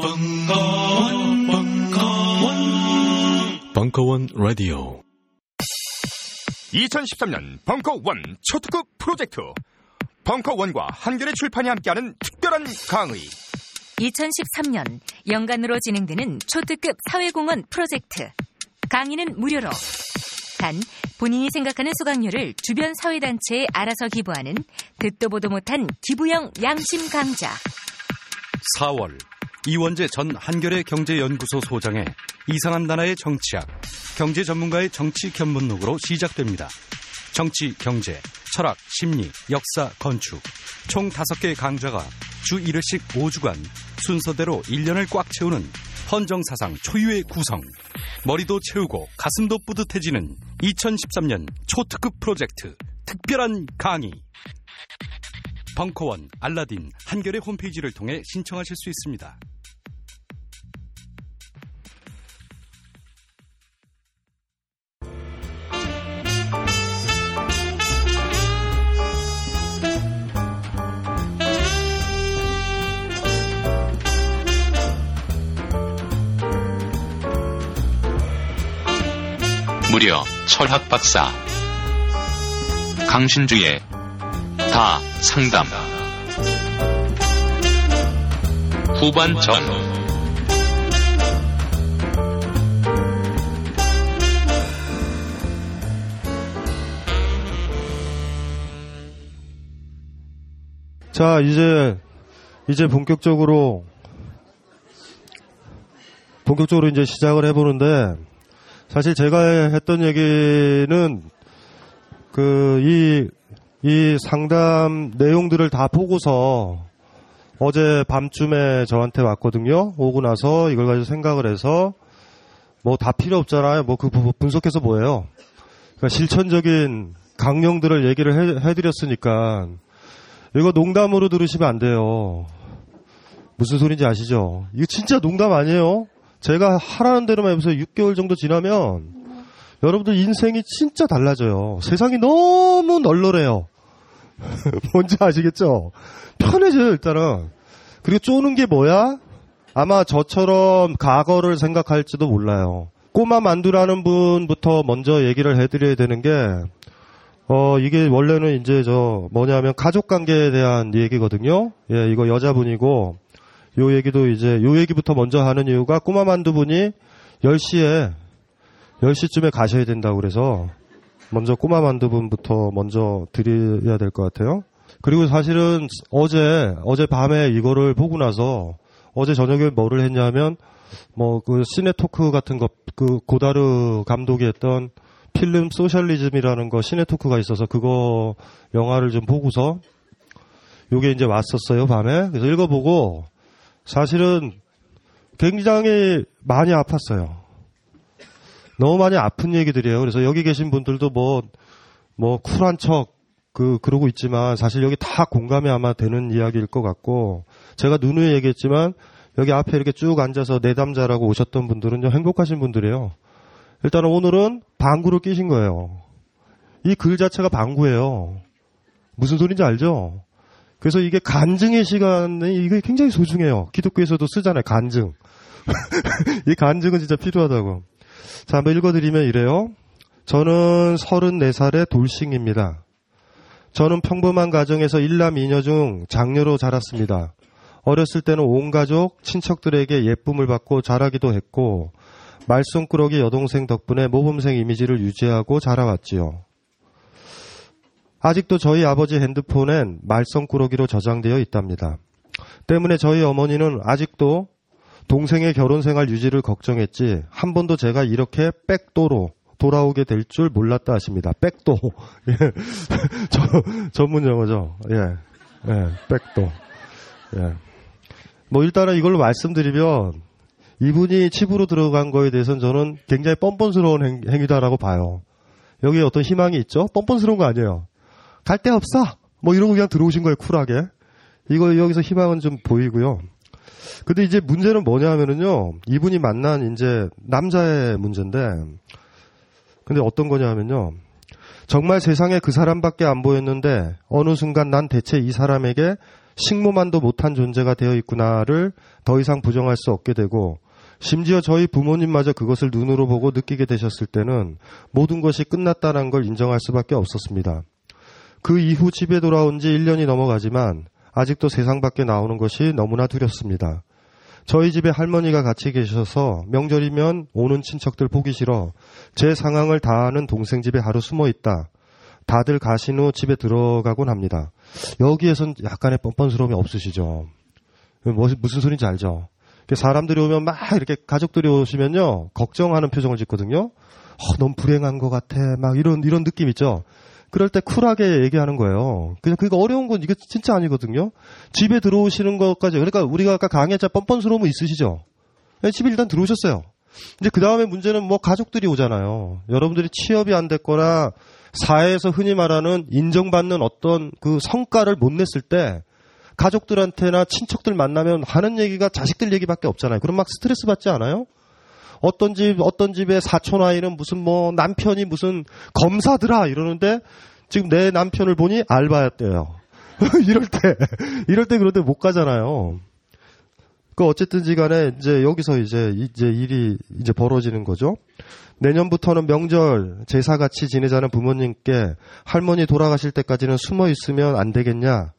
벙커원, 벙커원, 벙커원 라디오. 2013년 벙커원 초특급 프로젝트. 벙커원과 한겨레 출판이 함께하는 특별한 강의. 2013년 연간으로 진행되는 초특급 사회공헌 프로젝트. 강의는 무료로. 단 본인이 생각하는 수강료를 주변 사회단체에 알아서 기부하는 듣도 보도 못한 기부형 양심 강좌. 4월 이원재 전 한겨레 경제연구소 소장의 이상한 나라의 정치학, 경제 전문가의 정치 견문록으로 시작됩니다. 정치, 경제, 철학, 심리, 역사, 건축. 총 5개 강좌가 주 1회씩 5주간 순서대로 1년을 꽉 채우는 헌정사상 초유의 구성. 머리도 채우고 가슴도 뿌듯해지는 2013년 초특급 프로젝트 특별한 강의 벙커원, 알라딘, 한겨레 홈페이지를 통해 신청하실 수 있습니다. 무려 철학 박사 강신주의 다 상담. 후반전. 자, 이제, 이제 본격적으로, 본격적으로 이제 시작을 해보는데, 사실 제가 했던 얘기는, 그, 이, 이 상담 내용들을 다 보고서, 어제 밤쯤에 저한테 왔거든요. 오고 나서 이걸 가지고 생각을 해서, 뭐 다 필요 없잖아요. 뭐 그 분석해서 뭐예요. 그러니까 실천적인 강령들을 얘기를 해, 해드렸으니까, 이거 농담으로 들으시면 안 돼요. 무슨 소리인지 아시죠? 이거 진짜 농담 아니에요? 제가 하라는 대로만 해보세요. 6개월 정도 지나면 여러분들 인생이 진짜 달라져요. 세상이 너무 널널해요. 뭔지 아시겠죠? 편해져요, 일단은. 그리고 쪼는 게 뭐야? 아마 저처럼 과거를 생각할지도 몰라요. 꼬마 만두라는 분부터 먼저 얘기를 해드려야 되는 게, 어, 이게 원래는 이제 저 뭐냐면 가족 관계에 대한 얘기거든요. 예, 이거 여자분이고, 요 얘기도 이제, 요 얘기부터 먼저 하는 이유가 꼬마 만두분이 10시에, 10시쯤에 가셔야 된다고 그래서, 먼저 꼬마 만두분부터 먼저 드려야 될 것 같아요. 그리고 사실은 어제, 어제 밤에 이거를 보고 나서, 어제 저녁에 뭐를 했냐면, 뭐 그 시네 토크 같은 거, 그 고다르 감독이 했던 필름 소셜리즘이라는 거 시네 토크가 있어서 그거 영화를 좀 보고서 요게 이제 왔었어요 밤에 그래서 읽어보고 사실은 굉장히 많이 아팠어요. 너무 많이 아픈 얘기들이에요. 그래서 여기 계신 분들도 뭐, 뭐, 쿨한 척, 그, 그러고 있지만 사실 여기 다 공감이 아마 되는 이야기일 것 같고 제가 누누이 얘기했지만 여기 앞에 이렇게 쭉 앉아서 내담자라고 오셨던 분들은 좀 행복하신 분들이에요. 일단 오늘은 방구를 끼신 거예요. 이 글 자체가 방구예요. 무슨 소린지 알죠? 그래서 이게 간증의 시간이 이게 굉장히 소중해요. 기독교에서도 쓰잖아요. 간증. 이 간증은 진짜 필요하다고. 자, 한번 읽어드리면 이래요. 저는 34살의 돌싱입니다. 저는 평범한 가정에서 일남 이녀 중 장녀로 자랐습니다. 어렸을 때는 온 가족, 친척들에게 예쁨을 받고 자라기도 했고, 말썽꾸러기 여동생 덕분에 모범생 이미지를 유지하고 자라왔지요. 아직도 저희 아버지 핸드폰엔 말썽꾸러기로 저장되어 있답니다. 때문에 저희 어머니는 아직도 동생의 결혼 생활 유지를 걱정했지 한 번도 제가 이렇게 백도로 돌아오게 될 줄 몰랐다 하십니다. 백도. 예. 저, 전문 용어죠. 예. 예. 백도. 예. 뭐 일단은 이걸로 말씀드리면 이분이 칩으로 들어간 거에 대해서는 저는 굉장히 뻔뻔스러운 행, 행위다라고 봐요. 여기에 어떤 희망이 있죠? 뻔뻔스러운 거 아니에요. 갈 데 없어! 뭐 이러고 그냥 들어오신 거예요, 쿨하게. 이거 여기서 희망은 좀 보이고요. 근데 이제 문제는 뭐냐 하면은요, 이분이 만난 이제 남자의 문제인데, 근데 어떤 거냐 하면요, 정말 세상에 그 사람밖에 안 보였는데, 어느 순간 난 대체 이 사람에게 식모만도 못한 존재가 되어 있구나를 더 이상 부정할 수 없게 되고 심지어 저희 부모님마저 그것을 눈으로 보고 느끼게 되셨을 때는 모든 것이 끝났다는 걸 인정할 수밖에 없었습니다. 그 이후 집에 돌아온 지 1년이 넘어가지만 아직도 세상 밖에 나오는 것이 너무나 두렵습니다. 저희 집에 할머니가 같이 계셔서 명절이면 오는 친척들 보기 싫어 제 상황을 다 아는 동생 집에 하루 숨어 있다. 다들 가신 후 집에 들어가곤 합니다. 여기에선 약간의 뻔뻔스러움이 없으시죠? 뭐, 무슨 소리인지 알죠? 사람들이 오면 막 이렇게 가족들이 오시면요 걱정하는 표정을 짓거든요. 어, 너무 불행한 것 같아. 막 이런 이런 느낌 있죠. 그럴 때 쿨하게 얘기하는 거예요. 그냥 그게 어려운 건 이게 진짜 아니거든요. 집에 들어오시는 것까지 그러니까 우리가 아까 강의했자 뻔뻔스러움은 있으시죠. 네, 집에 일단 들어오셨어요. 이제 그 다음에 문제는 뭐 가족들이 오잖아요. 여러분들이 취업이 안 됐거나 사회에서 흔히 말하는 인정받는 어떤 그 성과를 못 냈을 때 가족들한테나 친척들 만나면 하는 얘기가 자식들 얘기밖에 없잖아요. 그럼 막 스트레스 받지 않아요? 어떤 집, 어떤 집에 사촌 아이는 무슨 뭐 남편이 무슨 검사더라 이러는데 지금 내 남편을 보니 알바였대요. 이럴 때, 이럴 때 그런데 못 가잖아요. 그 어쨌든지 간에 이제 여기서 이제 이제 일이 이제 벌어지는 거죠. 내년부터는 명절 제사 같이 지내자는 부모님께 할머니 돌아가실 때까지는 숨어 있으면 안 되겠냐?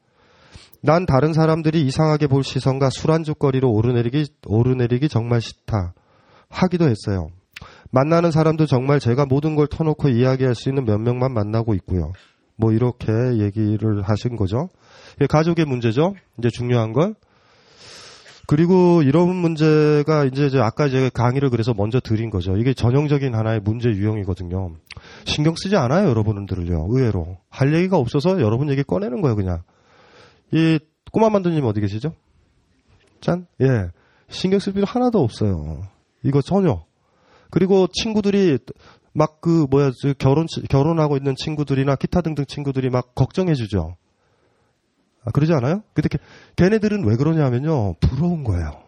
난 다른 사람들이 이상하게 볼 시선과 술안주거리로 오르내리기 오르내리기 정말 싫다. 하기도 했어요. 만나는 사람도 정말 제가 모든 걸 터놓고 이야기할 수 있는 몇 명만 만나고 있고요. 뭐 이렇게 얘기를 하신 거죠. 가족의 문제죠. 이제 중요한 건. 그리고 이런 문제가 이제 아까 제가 강의를 그래서 먼저 드린 거죠. 이게 전형적인 하나의 문제 유형이거든요. 신경 쓰지 않아요, 여러분들을요. 의외로. 할 얘기가 없어서 여러분 얘기 꺼내는 거예요, 그냥. 이 꼬마 만두님 어디 계시죠? 짠? 예. 신경 쓸 필요 하나도 없어요. 이거 전혀. 그리고 친구들이 막 그 뭐야 결혼 결혼하고 있는 친구들이나 기타 등등 친구들이 막 걱정해 주죠. 아, 그러지 않아요? 근데 걔네들은 왜 그러냐면요. 부러운 거예요.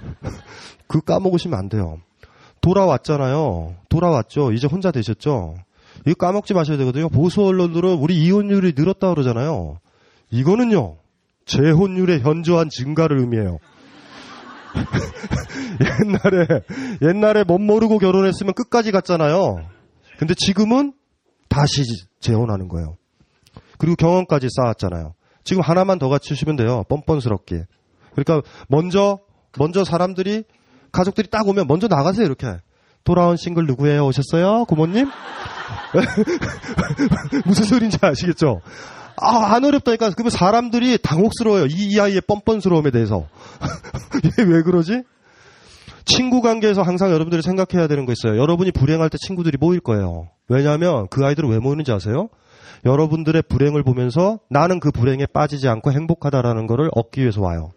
그 까먹으시면 안 돼요. 돌아왔잖아요. 돌아왔죠. 이제 혼자 되셨죠. 이거 까먹지 마셔야 되거든요. 보수 언론들은 우리 이혼율이 늘었다 그러잖아요. 이거는요. 재혼율의 현저한 증가를 의미해요. 옛날에 옛날에 못 모르고 결혼했으면 끝까지 갔잖아요. 근데 지금은 다시 재혼하는 거예요. 그리고 경험까지 쌓았잖아요. 지금 하나만 더 갖추시면 돼요. 뻔뻔스럽게. 그러니까 먼저 먼저 사람들이 가족들이 딱 오면 먼저 나가세요 이렇게. 돌아온 싱글 누구예요? 오셨어요? 고모님? 무슨 소리인지 아시겠죠? 아, 안 어렵다니까. 그러면 사람들이 당혹스러워요. 이, 이 아이의 뻔뻔스러움에 대해서. 얘 왜 그러지? 친구 관계에서 항상 여러분들이 생각해야 되는 거 있어요. 여러분이 불행할 때 친구들이 모일 거예요. 왜냐하면 그 아이들은 왜 모이는지 아세요? 여러분들의 불행을 보면서 나는 그 불행에 빠지지 않고 행복하다라는 것을 얻기 위해서 와요.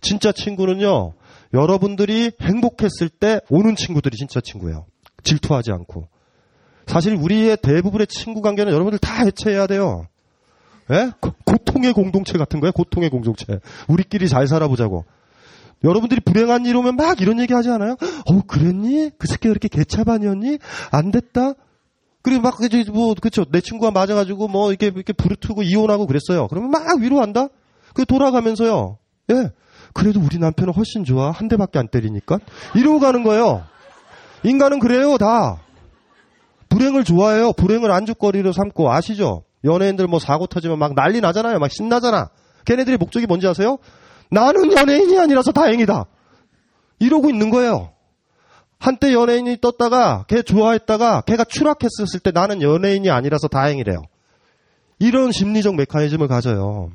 진짜 친구는요, 여러분들이 행복했을 때 오는 친구들이 진짜 친구예요. 질투하지 않고. 사실 우리의 대부분의 친구 관계는 여러분들 다 해체해야 돼요. 예? 고통의 공동체 같은 거예요. 고통의 공동체. 우리끼리 잘 살아보자고. 여러분들이 불행한 일 오면 막 이런 얘기 하지 않아요? 어, 그랬니? 그 새끼가 그렇게 개차반이었니? 안 됐다? 그리고 막, 이제 뭐, 그쵸. 내 친구가 맞아가지고 뭐, 이렇게, 이렇게 부르트고 이혼하고 그랬어요. 그러면 막 위로한다? 그 돌아가면서요. 예. 그래도 우리 남편은 훨씬 좋아. 한 대밖에 안 때리니까. 이러고 가는 거예요. 인간은 그래요, 다. 불행을 좋아해요. 불행을 안주거리로 삼고 아시죠? 연예인들 뭐 사고 터지면 막 난리 나잖아요. 막 신나잖아. 걔네들의 목적이 뭔지 아세요? 나는 연예인이 아니라서 다행이다. 이러고 있는 거예요. 한때 연예인이 떴다가 걔 좋아했다가 걔가 추락했었을 때 나는 연예인이 아니라서 다행이래요. 이런 심리적 메커니즘을 가져요.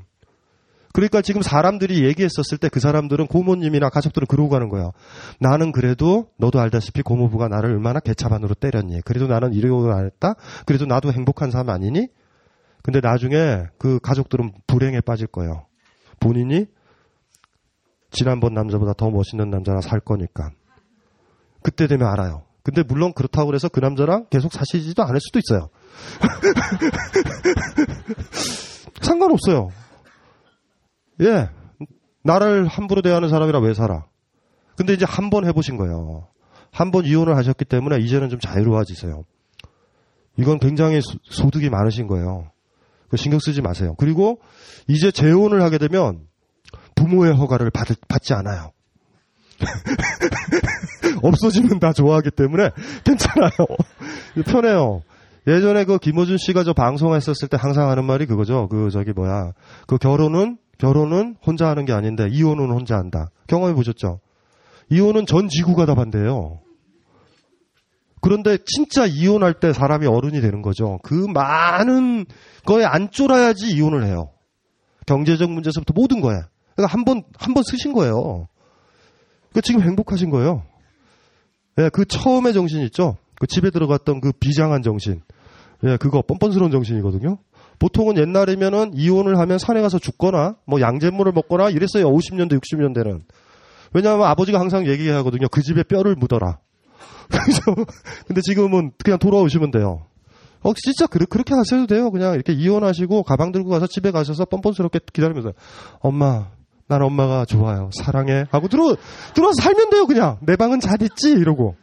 그러니까 지금 사람들이 얘기했었을 때 그 사람들은 고모님이나 가족들은 그러고 가는 거예요. 나는 그래도 너도 알다시피 고모부가 나를 얼마나 개차반으로 때렸니. 그래도 나는 이러고 안 했다. 그래도 나도 행복한 사람 아니니? 근데 나중에 그 가족들은 불행에 빠질 거예요. 본인이 지난번 남자보다 더 멋있는 남자랑 살 거니까. 그때 되면 알아요. 근데 물론 그렇다고 해서 그 남자랑 계속 사시지도 않을 수도 있어요. 상관없어요. 예. 나를 함부로 대하는 사람이라 왜 살아? 근데 이제 한 번 해보신 거예요. 한 번 이혼을 하셨기 때문에 이제는 좀 자유로워지세요. 이건 굉장히 소, 득이 많으신 거예요. 그 신경 쓰지 마세요. 그리고 이제 재혼을 하게 되면 부모의 허가를 받, 받지 않아요. 없어지면 다 좋아하기 때문에 괜찮아요. 편해요. 예전에 그 김호준 씨가 저 방송했었을 때 항상 하는 말이 그거죠. 그 저기 뭐야. 그 결혼은 결혼은 혼자 하는 게 아닌데 이혼은 혼자 한다. 경험해 보셨죠? 이혼은 전 지구가 다 반대예요. 그런데 진짜 이혼할 때 사람이 어른이 되는 거죠. 그 많은 거에 안 쫄아야지 이혼을 해요. 경제적 문제에서부터 모든 거에. 그러니까 한 번, 한 번 쓰신 거예요. 그 지금 행복하신 거예요. 예, 그 처음의 정신 있죠? 그 집에 들어갔던 그 비장한 정신. 예, 그거 뻔뻔스러운 정신이거든요. 보통은 옛날이면은 이혼을 하면 산에 가서 죽거나 뭐 양잿물을 먹거나 이랬어요. 50년대, 60년대는. 왜냐하면 아버지가 항상 얘기하거든요. 그 집에 뼈를 묻어라. 그죠? 근데 지금은 그냥 돌아오시면 돼요. 어, 진짜 그, 그렇게 하셔도 돼요. 그냥 이렇게 이혼하시고 가방 들고 가서 집에 가셔서 뻔뻔스럽게 기다리면서 엄마, 난 엄마가 좋아요. 사랑해. 하고 들어, 들어와서 살면 돼요. 그냥. 내 방은 잘 있지? 이러고.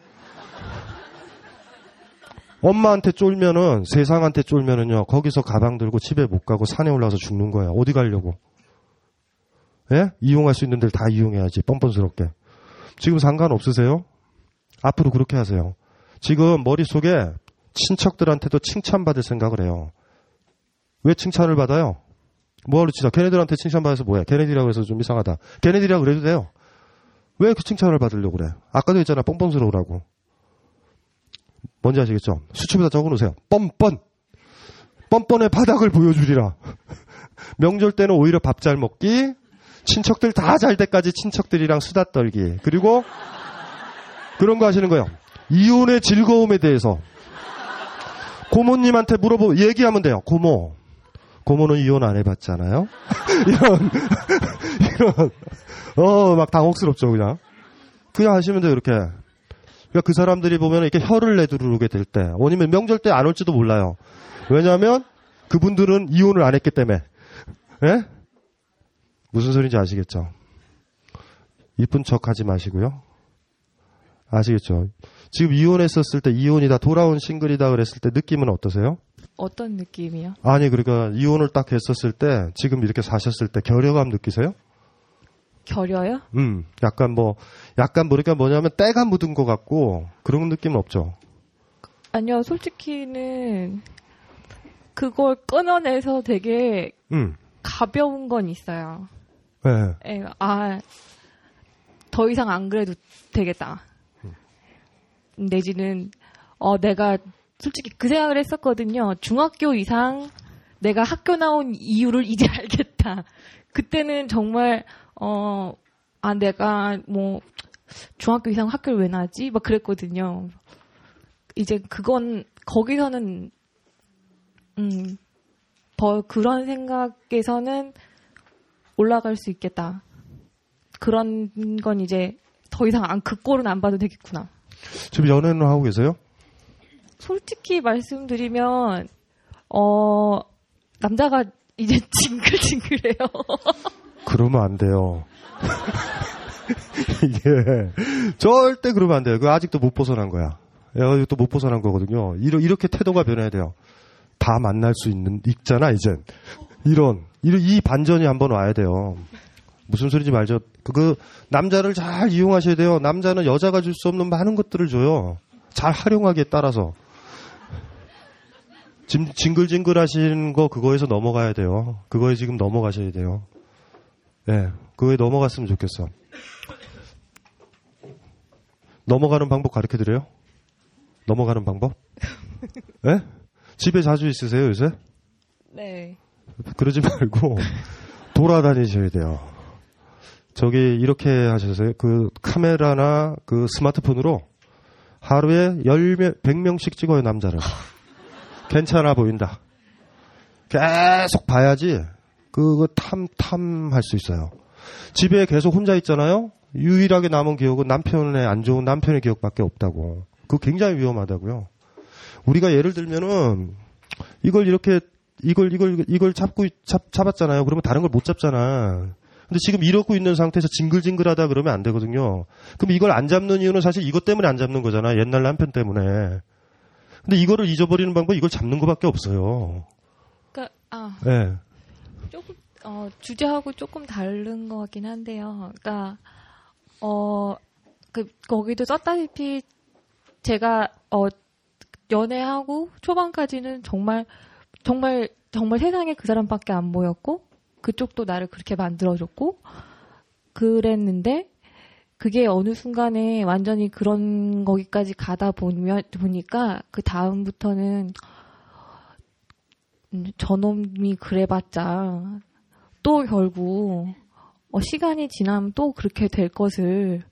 엄마한테 쫄면은, 세상한테 쫄면은요, 거기서 가방 들고 집에 못 가고 산에 올라가서 죽는 거예요. 어디 가려고? 예? 이용할 수 있는 데를 다 이용해야지. 뻔뻔스럽게. 지금 상관 없으세요? 앞으로 그렇게 하세요. 지금 머릿속에 친척들한테도 칭찬받을 생각을 해요. 왜 칭찬을 받아요? 뭐하러 치자? 걔네들한테 칭찬받아서 뭐야? 걔네들이라고 해서 좀 이상하다. 걔네들이라고 그래도 돼요. 왜 그 칭찬을 받으려고 그래? 아까도 했잖아. 뻔뻔스러우라고. 뭔지 아시겠죠? 수첩에다 적어 놓으세요. 뻔뻔. 뻔뻔의 바닥을 보여주리라. 명절 때는 오히려 밥 잘 먹기, 친척들 다 잘 때까지 친척들이랑 수다 떨기, 그리고 그런 거 하시는 거예요. 이혼의 즐거움에 대해서. 고모님한테 물어보, 얘기하면 돼요. 고모. 고모는 이혼 안 해봤잖아요? 이런, 이런, 어, 막 당혹스럽죠, 그냥. 그냥 하시면 돼요, 이렇게. 그러니까 그 사람들이 보면 이렇게 혀를 내두르게 될 때, 아니면 명절 때 안 올지도 몰라요. 왜냐하면 그분들은 이혼을 안 했기 때문에. 예? 무슨 소리인지 아시겠죠? 이쁜 척 하지 마시고요. 아시겠죠? 지금 이혼했었을 때 이혼이다 돌아온 싱글이다 그랬을 때 느낌은 어떠세요? 어떤 느낌이요? 아니 그러니까 이혼을 딱 했었을 때 지금 이렇게 사셨을 때 결여감 느끼세요? 결여요? 음, 약간 뭐 약간 뭐니까 뭐냐면 때가 묻은 것 같고 그런 느낌은 없죠. 아니요, 솔직히는 그걸 끊어내서 되게 음, 가벼운 건 있어요. 네. 예, 아, 더 이상 안 그래도 되겠다. 내지는, 어, 내가 솔직히 그 생각을 했었거든요. 중학교 이상 내가 학교 나온 이유를 이제 알겠다. 그때는 정말, 어, 아, 내가 뭐, 중학교 이상 학교를 왜 나지? 막 그랬거든요. 이제 그건, 거기서는, 음, 더 그런 생각에서는 올라갈 수 있겠다. 그런 건 이제 더 이상 안, 그 꼴은 안 봐도 되겠구나. 지금 연애는 하고 계세요? 솔직히 말씀드리면, 어, 남자가 이제 징글징글해요. 그러면 안 돼요. 이게 절대 그러면 안 돼요. 그 아직도 못 벗어난 거야. 아직도 못 벗어난 거거든요. 이러, 이렇게 태도가 변해야 돼요. 다 만날 수 있는 있잖아 이젠. 이런 이런- 이 반전이 한번 와야 돼요. 무슨 소리인지 말죠. 그, 그 남자를 잘 이용하셔야 돼요. 남자는 여자가 줄 수 없는 많은 것들을 줘요. 잘 활용하기에 따라서. 지금 징글징글 하시는 거 그거에서 넘어가야 돼요. 그거에 지금 넘어가셔야 돼요. 예, 그거에 넘어갔으면 좋겠어. 넘어가는 방법 가르쳐 드려요? 넘어가는 방법? 예? 집에 자주 있으세요, 요새? 네. 그러지 말고 돌아다니셔야 돼요. 저기 이렇게 하셨어요. 그 카메라나 그 스마트폰으로 하루에 10명, 100명씩 찍어요, 남자를. 괜찮아 보인다. 계속 봐야지 그거 탐, 탐할 수 있어요. 집에 계속 혼자 있잖아요? 유일하게 남은 기억은 남편의 안 좋은 남편의 기억밖에 없다고. 그거 굉장히 위험하다고요. 우리가 예를 들면은 이걸 이렇게 이걸 이걸 이걸 잡고 잡, 잡았잖아요. 그러면 다른 걸 못 잡잖아. 근데 지금 이러고 있는 상태에서 징글징글하다 그러면 안 되거든요. 그럼 이걸 안 잡는 이유는 사실 이것 때문에 안 잡는 거잖아. 옛날 남편 때문에. 근데 이거를 잊어버리는 방법 이걸 잡는 거밖에 없어요. 그러니까 아, 예. 조금 어, 주제하고 조금 다른 것 같긴 한데요. 그러니까 어, 그 거기도 썼다시피 제가 어 연애하고 초반까지는 정말 정말 정말 세상에 그 사람밖에 안 보였고 그쪽도 나를 그렇게 만들어줬고 그랬는데 그게 어느 순간에 완전히 그런 거기까지 가다 보면 보니까 그 다음부터는 음, 저놈이 그래봤자 또 결국 어, 시간이 지나면 또 그렇게 될 것을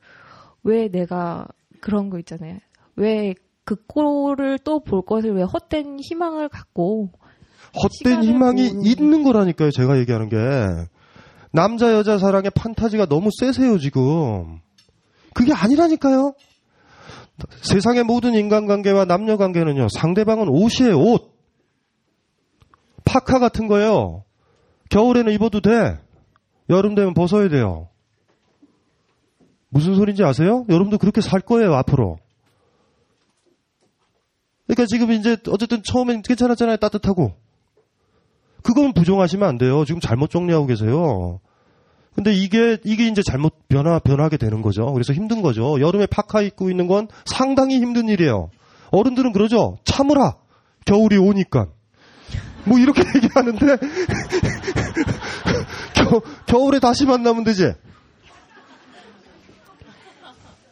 왜 내가 그런 거 있잖아요. 왜 그 꼴을 또 볼 것을 왜 헛된 희망을 갖고 헛된 희망이 있는 거라니까요, 제가 얘기하는 게. 남자, 여자 사랑의 판타지가 너무 세세요, 지금. 그게 아니라니까요. 세상의 모든 인간관계와 남녀관계는요, 상대방은 옷이에요, 옷. 파카 같은 거예요. 겨울에는 입어도 돼. 여름 되면 벗어야 돼요. 무슨 소린지 아세요? 여러분도 그렇게 살 거예요, 앞으로. 그러니까 지금 이제 어쨌든 처음엔 괜찮았잖아요, 따뜻하고. 그건 부정하시면 안 돼요. 지금 잘못 정리하고 계세요. 근데 이게, 이게 이제 잘못 변화, 변하게 되는 거죠. 그래서 힘든 거죠. 여름에 파카 입고 있는 건 상당히 힘든 일이에요. 어른들은 그러죠. 참으라. 겨울이 오니까. 뭐 이렇게 얘기하는데, 겨, 겨울에 다시 만나면 되지.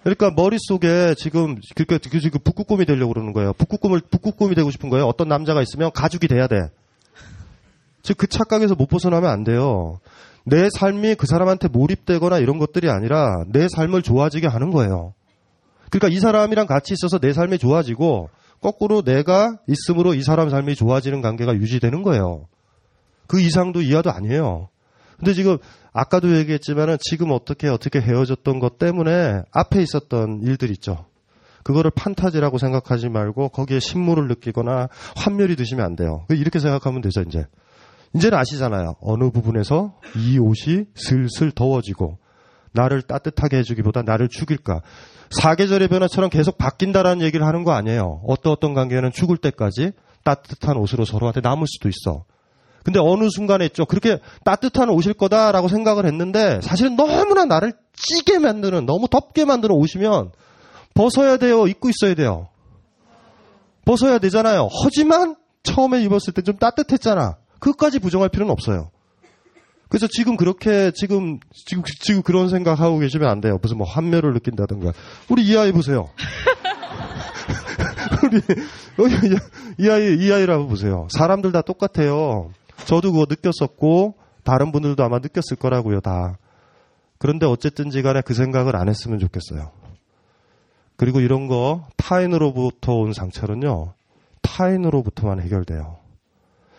그러니까 머릿속에 지금 그러니까 그 지금 북극곰이 되려고 그러는 거예요. 북극곰을 북극곰이 되고 싶은 거예요. 어떤 남자가 있으면 가죽이 돼야 돼. 즉 그 착각에서 못 벗어나면 안 돼요. 내 삶이 그 사람한테 몰입되거나 이런 것들이 아니라 내 삶을 좋아지게 하는 거예요. 그러니까 이 사람이랑 같이 있어서 내 삶이 좋아지고 거꾸로 내가 있음으로 이 사람 삶이 좋아지는 관계가 유지되는 거예요. 그 이상도 이하도 아니에요. 근데 지금 아까도 얘기했지만은 지금 어떻게 어떻게 헤어졌던 것 때문에 앞에 있었던 일들 있죠. 그거를 판타지라고 생각하지 말고 거기에 신물을 느끼거나 환멸이 드시면 안 돼요. 이렇게 생각하면 되죠, 이제. 이제는 아시잖아요. 어느 부분에서 이 옷이 슬슬 더워지고 나를 따뜻하게 해주기보다 나를 죽일까. 사계절의 변화처럼 계속 바뀐다라는 얘기를 하는 거 아니에요. 어떤 어떤 관계는 죽을 때까지 따뜻한 옷으로 서로한테 남을 수도 있어. 근데 어느 순간에 있죠. 그렇게 따뜻한 옷일 거다라고 생각을 했는데 사실은 너무나 나를 찌게 만드는 너무 덥게 만드는 옷이면 벗어야 돼요. 입고 있어야 돼요. 벗어야 되잖아요. 하지만 처음에 입었을 때 좀 따뜻했잖아. 그것까지 부정할 필요는 없어요. 그래서 지금 그렇게 지금 지금 지금 그런 생각하고 계시면 안 돼요. 무슨 뭐 환멸을 느낀다든가. 우리 이 아이 보세요. 우리 이 아이 이 아이라고 보세요. 사람들 다 똑같아요. 저도 그거 느꼈었고 다른 분들도 아마 느꼈을 거라고요, 다. 그런데 어쨌든지 간에 그 생각을 안 했으면 좋겠어요. 그리고 이런 거 타인으로부터 온 상처는요. 타인으로부터만 해결돼요.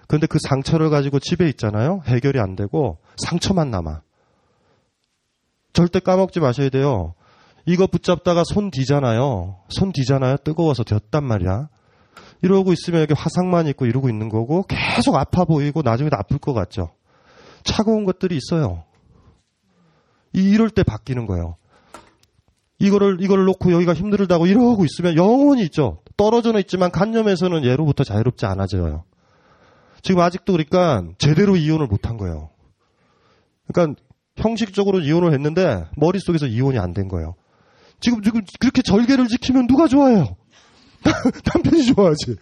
그런데 그 상처를 가지고 집에 있잖아요. 해결이 안 되고 상처만 남아. 절대 까먹지 마셔야 돼요. 이거 붙잡다가 손 뒤잖아요. 손 뒤잖아요. 뜨거워서 되었단 말이야. 이러고 있으면 여기 화상만 있고 이러고 있는 거고 계속 아파 보이고 나중에 아플 것 같죠. 차가운 것들이 있어요. 이 이럴 때 바뀌는 거예요. 이거를 이거를 놓고 여기가 힘들다고 이러고 있으면 영원히 있죠. 떨어져는 있지만 간념에서는 예로부터 자유롭지 않아져요. 지금 아직도 그러니까 제대로 이혼을 못한 거예요. 그러니까 형식적으로 이혼을 했는데 머릿속에서 이혼이 안 된 거예요. 지금 지금 그렇게 절개를 지키면 누가 좋아해요? 남편이 좋아하지.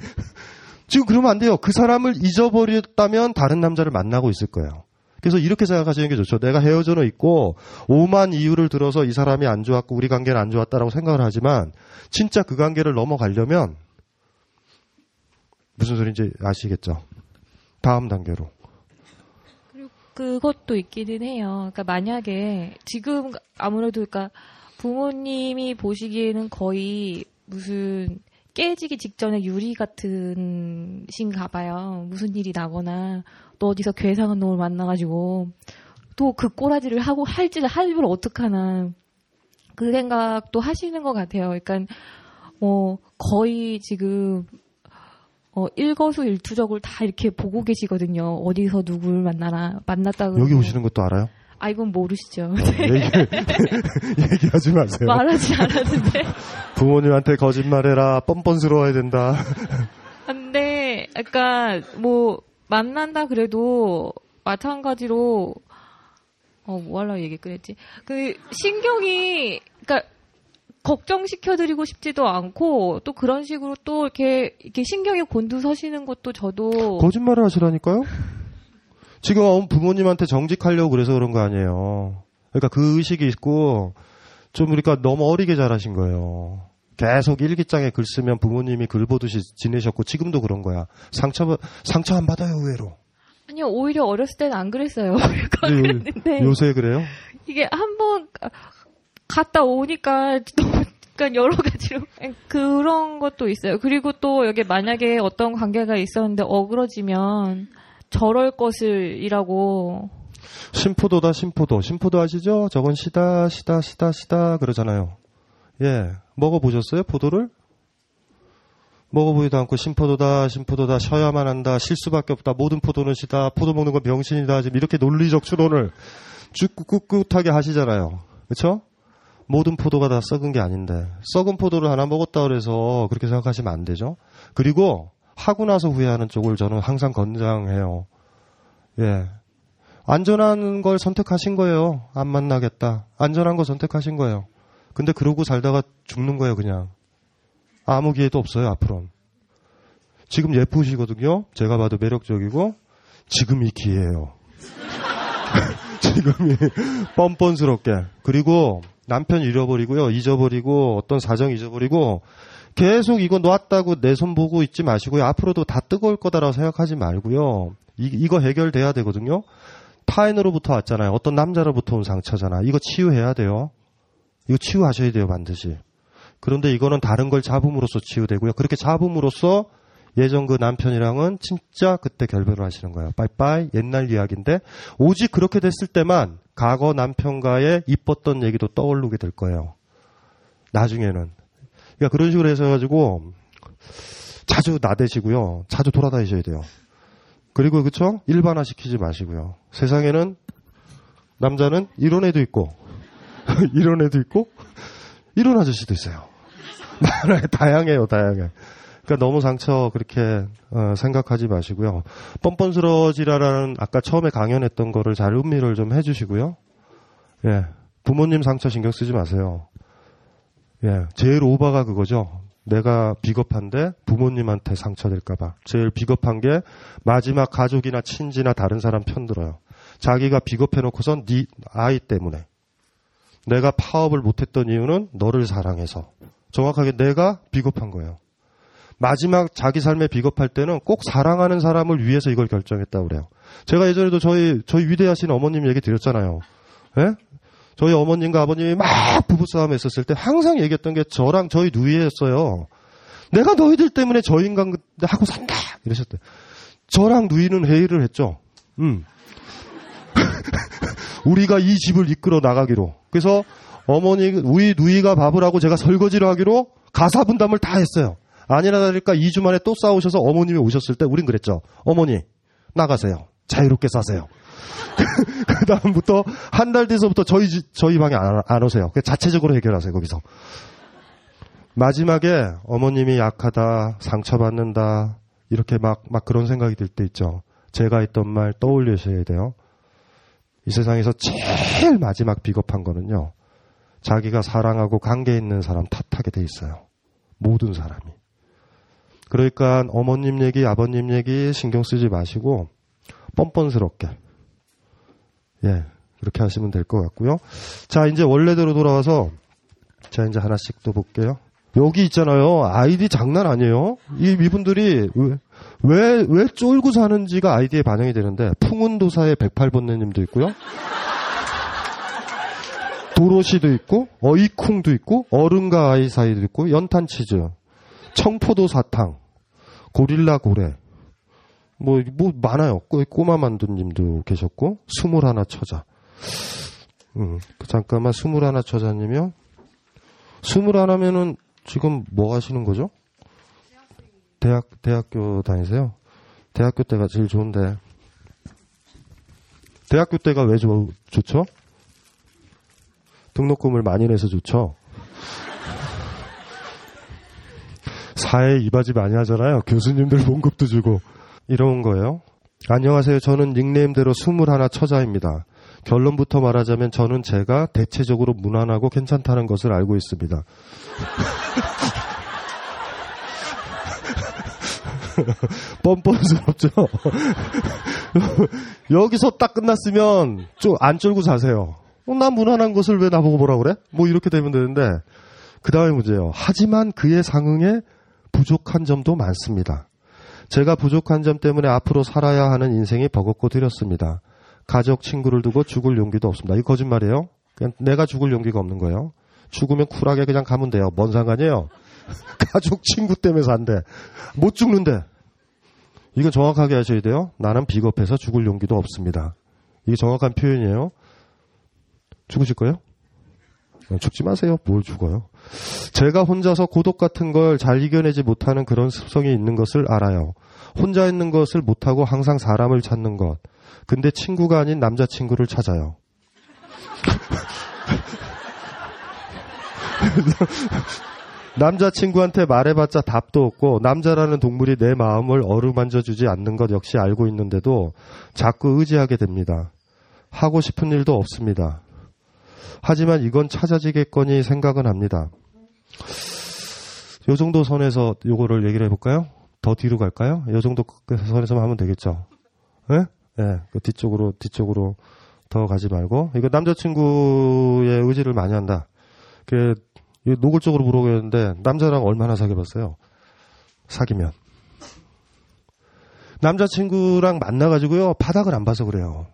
지금 그러면 안 돼요. 그 사람을 잊어버렸다면 다른 남자를 만나고 있을 거예요. 그래서 이렇게 생각하시는 게 좋죠. 내가 헤어져는 있고 오만 이유를 들어서 이 사람이 안 좋았고 우리 관계는 안 좋았다라고 생각을 하지만 진짜 그 관계를 넘어가려면 무슨 소리인지 아시겠죠? 다음 단계로. 그것도 있기는 해요. 그러니까 만약에 지금 아무래도 그러니까 부모님이 보시기에는 거의 무슨 깨지기 직전에 유리 같은 신가 봐요. 무슨 일이 나거나 또 어디서 괴상한 놈을 만나가지고 또 그 꼬라지를 하고 할지를 하면 어떡하나 그 생각도 하시는 것 같아요. 그러니까 뭐 거의 지금 어, 일거수일투족을 다 이렇게 보고 계시거든요. 어디서 누구를 만나나 만났다고 여기 오시는 것도 알아요? 아 이건 모르시죠. 얘기, 얘기 하지 마세요. 말하지 않았는데. 부모님한테 거짓말해라. 뻔뻔스러워야 된다. 근데 약간 뭐 만난다 그래도 마찬가지로 어, 뭐 하려고 얘기 꺼냈지? 그 신경이 걱정시켜드리고 싶지도 않고 또 그런 식으로 또 이렇게 이렇게 신경이 곤두서시는 것도 저도 거짓말을 하시라니까요? 지금 어, 부모님한테 정직하려고 그래서 그런 거 아니에요. 그러니까 그 의식이 있고 좀 그러니까 너무 어리게 자라신 거예요. 계속 일기장에 글 쓰면 부모님이 글 보듯이 지내셨고 지금도 그런 거야. 상처 상처 안 받아요 의외로. 아니요 오히려 어렸을 때는 안 그랬어요. 그러니까 요- 그랬는데 요새 그래요? 이게 한번 갔다 오니까 너무 그러니까 여러 가지로 그런 것도 있어요. 그리고 또 여기 만약에 어떤 관계가 있었는데 어그러지면 저럴 것을이라고 심포도다 심포도 심포도 아시죠? 저건 시다 시다 시다 시다 그러잖아요. 예 먹어보셨어요 포도를? 먹어보지도 않고 심포도다 심포도다 쉬어야만 한다 쉴 수밖에 없다 모든 포도는 시다 포도 먹는 건 병신이다 지금 이렇게 논리적 추론을 쭉 꿋꿋하게 하시잖아요. 그렇죠? 모든 포도가 다 썩은 게 아닌데 썩은 포도를 하나 먹었다 그래서 그렇게 생각하시면 안 되죠. 그리고 하고 나서 후회하는 쪽을 저는 항상 권장해요. 예. 안전한 걸 선택하신 거예요. 안 만나겠다. 안전한 거 선택하신 거예요. 근데 그러고 살다가 죽는 거예요, 그냥. 아무 기회도 없어요, 앞으로는. 지금 예쁘시거든요. 제가 봐도 매력적이고 지금 이 기회예요. 지금이 뻔뻔스럽게. 그리고 남편 잃어버리고요. 잊어버리고 어떤 사정 잊어버리고 계속 이거 놨다고 내 손 보고 있지 마시고요. 앞으로도 다 뜨거울 거다라고 생각하지 말고요. 이, 이거 해결돼야 되거든요. 타인으로부터 왔잖아요. 어떤 남자로부터 온 상처잖아. 이거 치유해야 돼요. 이거 치유하셔야 돼요, 반드시. 그런데 이거는 다른 걸 잡음으로써 치유되고요. 그렇게 잡음으로써 예전 그 남편이랑은 진짜 그때 결별을 하시는 거예요. 빠이빠이 옛날 이야기인데 오직 그렇게 됐을 때만 과거 남편과의 이뻤던 얘기도 떠오르게 될 거예요. 나중에는. 그러니까 그런 식으로 해서 가지고 자주 나대시고요. 자주 돌아다니셔야 돼요. 그리고 그쵸? 일반화 시키지 마시고요. 세상에는 남자는 이런 애도 있고 이런 애도 있고 이런 아저씨도 있어요. 다양해요. 다양해. 그러니까 너무 상처 그렇게 어, 생각하지 마시고요. 뻔뻔스러지라라는 아까 처음에 강연했던 거를 잘 음미를 좀 해주시고요. 예, 부모님 상처 신경 쓰지 마세요. 예, 제일 오바가 그거죠. 내가 비겁한데 부모님한테 상처될까봐. 제일 비겁한 게 마지막 가족이나 친지나 다른 사람 편들어요. 자기가 비겁해놓고선 네 아이 때문에. 내가 파업을 못했던 이유는 너를 사랑해서. 정확하게 내가 비겁한 거예요. 마지막 자기 삶에 비겁할 때는 꼭 사랑하는 사람을 위해서 이걸 결정했다고 그래요. 제가 예전에도 저희, 저희 위대하신 어머님 얘기 드렸잖아요. 예? 저희 어머님과 아버님이 막 부부싸움 했었을 때 항상 얘기했던 게 저랑 저희 누이였어요. 내가 너희들 때문에 저 인간 하고 산다! 이러셨대. 저랑 누이는 회의를 했죠. 음. 우리가 이 집을 이끌어 나가기로. 그래서 어머니, 우리 누이가 밥을 하고 제가 설거지를 하기로 가사 분담을 다 했어요. 아니나 다를까 2주 만에 또 싸우셔서 어머님이 오셨을 때 우린 그랬죠. 어머니, 나가세요. 자유롭게 사세요. 그 다음부터 한 달 뒤서부터 저희 집- 저희 방에 안, 안 오세요. 자체적으로 해결하세요 거기서. 마지막에 어머님이 약하다, 상처받는다 이렇게 막막 그런 생각이 들 때 있죠. 제가 했던 말 떠올리셔야 돼요. 이 세상에서 제일 마지막 비겁한 거는요. 자기가 사랑하고 관계 있는 사람 탓하게 돼 있어요. 모든 사람이. 그러니까 어머님 얘기, 아버님 얘기 신경 쓰지 마시고 뻔뻔스럽게 예, 그렇게 하시면 될 것 같고요. 자, 이제 원래대로 돌아와서 자, 이제 하나씩 또 볼게요. 여기 있잖아요. 아이디 장난 아니에요. 이 이분들이 왜, 왜, 왜 쫄고 사는지가 아이디에 반영이 되는데, 풍운도사의 108번뇌님도 있고요. 도로시도 있고, 어이쿵도 있고, 어른과 아이 사이도 있고, 연탄치즈, 청포도 사탕, 고릴라 고래, 뭐, 뭐, 많아요. 꼬- 꼬마 만두님도 계셨고, 스물하나 처자. 음, 그 잠깐만, 스물하나 처자님이요? 스물하나면은 지금 뭐 하시는 거죠? 대학, 대학교 다니세요? 대학교 때가 제일 좋은데. 대학교 때가 왜 좋, 좋죠? 등록금을 많이 내서 좋죠? 사회 이바지 많이 하잖아요. 교수님들 봉급도 주고. 이런 거예요. 안녕하세요. 저는 닉네임대로 21 처자입니다. 결론부터 말하자면 저는 제가 대체적으로 무난하고 괜찮다는 것을 알고 있습니다. 뻔뻔스럽죠? 여기서 딱 끝났으면 좀 안 쫄고 자세요. 어, 난 무난한 것을 왜 나보고 뭐라 그래? 뭐 이렇게 되면 되는데 그 다음에 문제예요. 하지만 그의 상응에 부족한 점도 많습니다. 제가 부족한 점 때문에 앞으로 살아야 하는 인생이 버겁고 드렸습니다. 가족, 친구를 두고 죽을 용기도 없습니다. 이거 거짓말이에요. 그냥 내가 죽을 용기가 없는 거예요. 죽으면 쿨하게 그냥 가면 돼요. 뭔 상관이에요? 가족, 친구 때문에 산대. 못 죽는데. 이건 정확하게 하셔야 돼요. 나는 비겁해서 죽을 용기도 없습니다. 이게 정확한 표현이에요. 죽으실 거예요? 어, 죽지 마세요. 뭘 죽어요? 제가 혼자서 고독 같은 걸 잘 이겨내지 못하는 그런 습성이 있는 것을 알아요. 혼자 있는 것을 못하고 항상 사람을 찾는 것. 근데 친구가 아닌 남자친구를 찾아요. 남자친구한테 말해봤자 답도 없고 남자라는 동물이 내 마음을 어루만져주지 않는 것 역시 알고 있는데도 자꾸 의지하게 됩니다. 하고 싶은 일도 없습니다. 하지만 이건 찾아지겠거니 생각은 합니다. 요 정도 선에서 요거를 얘기를 해볼까요? 더 뒤로 갈까요? 요 정도 선에서만 하면 되겠죠. 예? 예, 그 뒤쪽으로, 뒤쪽으로 더 가지 말고. 이거 남자친구의 의지를 많이 한다. 그, 노골적으로 물어보겠는데, 남자랑 얼마나 사귀어봤어요? 사귀면. 남자친구랑 만나가지고요, 바닥을 안 봐서 그래요.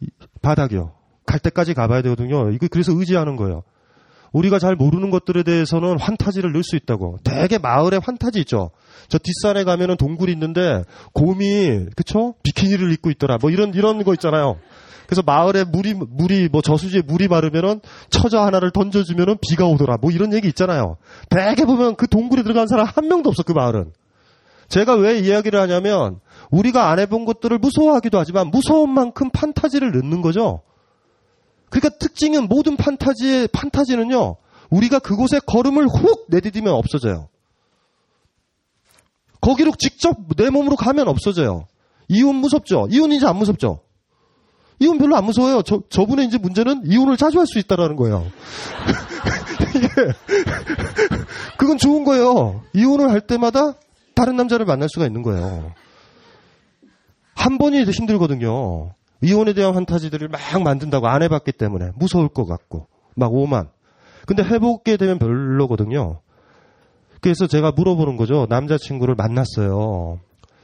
이, 바닥이요. 갈 때까지 가봐야 되거든요. 이거 그래서 의지하는 거예요. 우리가 잘 모르는 것들에 대해서는 환타지를 넣을 수 있다고. 되게 마을에 환타지 있죠. 저 뒷산에 가면은 동굴이 있는데 곰이 그쵸? 비키니를 입고 있더라. 뭐 이런 이런 거 있잖아요. 그래서 마을에 물이 물이 뭐 저수지에 물이 마르면은 처자 하나를 던져주면은 비가 오더라. 뭐 이런 얘기 있잖아요. 대개 보면 그 동굴에 들어간 사람 한 명도 없어 그 마을은. 제가 왜 이야기를 하냐면 우리가 안 해본 것들을 무서워하기도 하지만 무서운 만큼 판타지를 넣는 거죠. 그러니까 특징은 모든 판타지의 판타지는요. 우리가 그곳에 걸음을 훅 내디디면 없어져요. 거기로 직접 내 몸으로 가면 없어져요. 이혼 무섭죠? 이혼 이제 안 무섭죠? 이혼 별로 안 무서워요. 저, 저분의 이제 문제는 이혼을 자주 할 수 있다라는 거예요. 그건 좋은 거예요. 이혼을 할 때마다 다른 남자를 만날 수가 있는 거예요. 한 번이 힘들거든요. 이혼에 대한 환타지들을 막 만든다고 안 해봤기 때문에 무서울 것 같고 막 오만. 근데 해보게 되면 별로거든요. 그래서 제가 물어보는 거죠. 남자친구를 만났어요.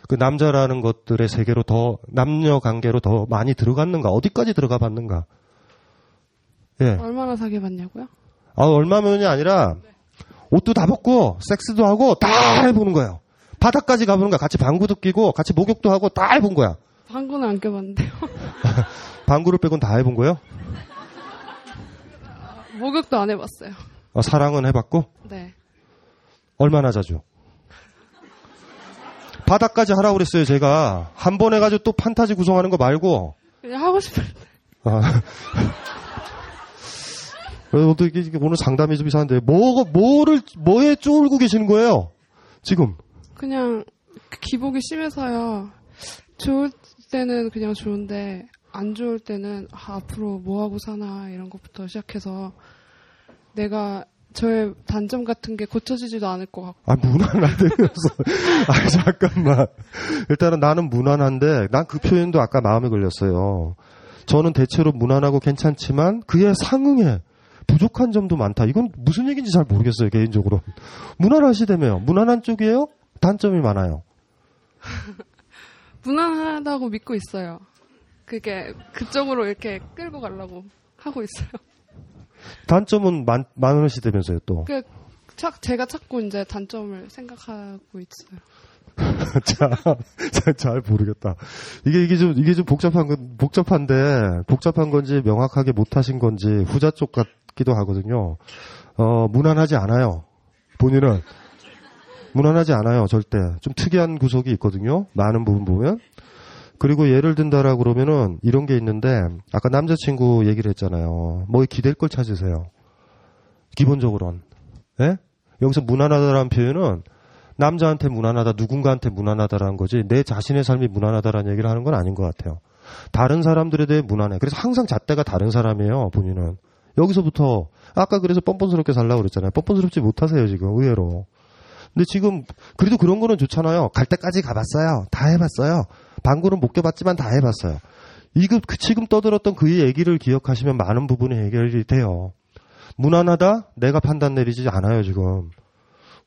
그 남자라는 것들의 세계로 더 남녀 관계로 더 많이 들어갔는가? 어디까지 들어가 봤는가? 예. 얼마나 사귀어 봤냐고요? 아 얼마면이 아니라 옷도 다 벗고 섹스도 하고 다 해보는 거예요. 바닥까지 가보는 거야. 같이 방구도 끼고 같이 목욕도 하고 다 해본 거야. 방구는 안 껴봤는데요. 방구를 빼곤 다 해본 거예요? 목욕도 안 해봤어요. 아, 사랑은 해봤고? 네. 얼마나 자주? 바닥까지 하라고 그랬어요, 제가. 한 번 해가지고 또 판타지 구성하는 거 말고. 그냥 하고 때. 아. 또 이게 오늘 상담이 좀 이상한데, 뭐, 뭐를, 뭐에 쫄고 계시는 거예요? 지금. 그냥 기복이 심해서요. 좋을 때는 그냥 좋은데 안 좋을 때는 아, 앞으로 뭐 하고 사나 이런 것부터 시작해서 내가 저의 단점 같은 게 고쳐지지도 않을 것 같고. 아, 무난하다면서. 아, 잠깐만. 일단은 나는 무난한데, 난 그 표현도 아까 마음에 걸렸어요. 저는 대체로 무난하고 괜찮지만, 그의 상응에 부족한 점도 많다. 이건 무슨 얘기인지 잘 모르겠어요, 개인적으로. 무난하시다며요. 무난한 쪽이에요? 단점이 많아요. 무난하다고 믿고 있어요. 그게 그쪽으로 이렇게 끌고 가려고 하고 있어요. 단점은 많, 많으시다면서요, 또. 그, 착, 제가 찾고 이제 단점을 생각하고 있어요. 자, 잘, 잘 모르겠다. 이게, 이게 좀, 이게 좀 복잡한 건, 복잡한데, 복잡한 건지 명확하게 못하신 건지 후자 쪽 같기도 하거든요. 어, 무난하지 않아요. 본인은. 무난하지 않아요, 절대. 좀 특이한 구석이 있거든요. 많은 부분 보면. 그리고 예를 든다라 그러면은 이런 게 있는데 아까 남자친구 얘기를 했잖아요. 뭐 기댈 걸 찾으세요. 기본적으로는. 예? 여기서 무난하다라는 표현은 남자한테 무난하다, 누군가한테 무난하다라는 거지 내 자신의 삶이 무난하다라는 얘기를 하는 건 아닌 것 같아요. 다른 사람들에 대해 무난해. 그래서 항상 잣대가 다른 사람이에요, 본인은. 여기서부터 아까 그래서 뻔뻔스럽게 살라고 그랬잖아요. 뻔뻔스럽지 못하세요, 지금 의외로. 근데 지금 그래도 그런 거는 좋잖아요. 갈 때까지 가봤어요. 다 해봤어요. 방구는 못 껴봤지만 다 해봤어요. 이거 그 지금 떠들었던 그 얘기를 기억하시면 많은 부분이 해결이 돼요. 무난하다? 내가 판단 내리지 않아요, 지금.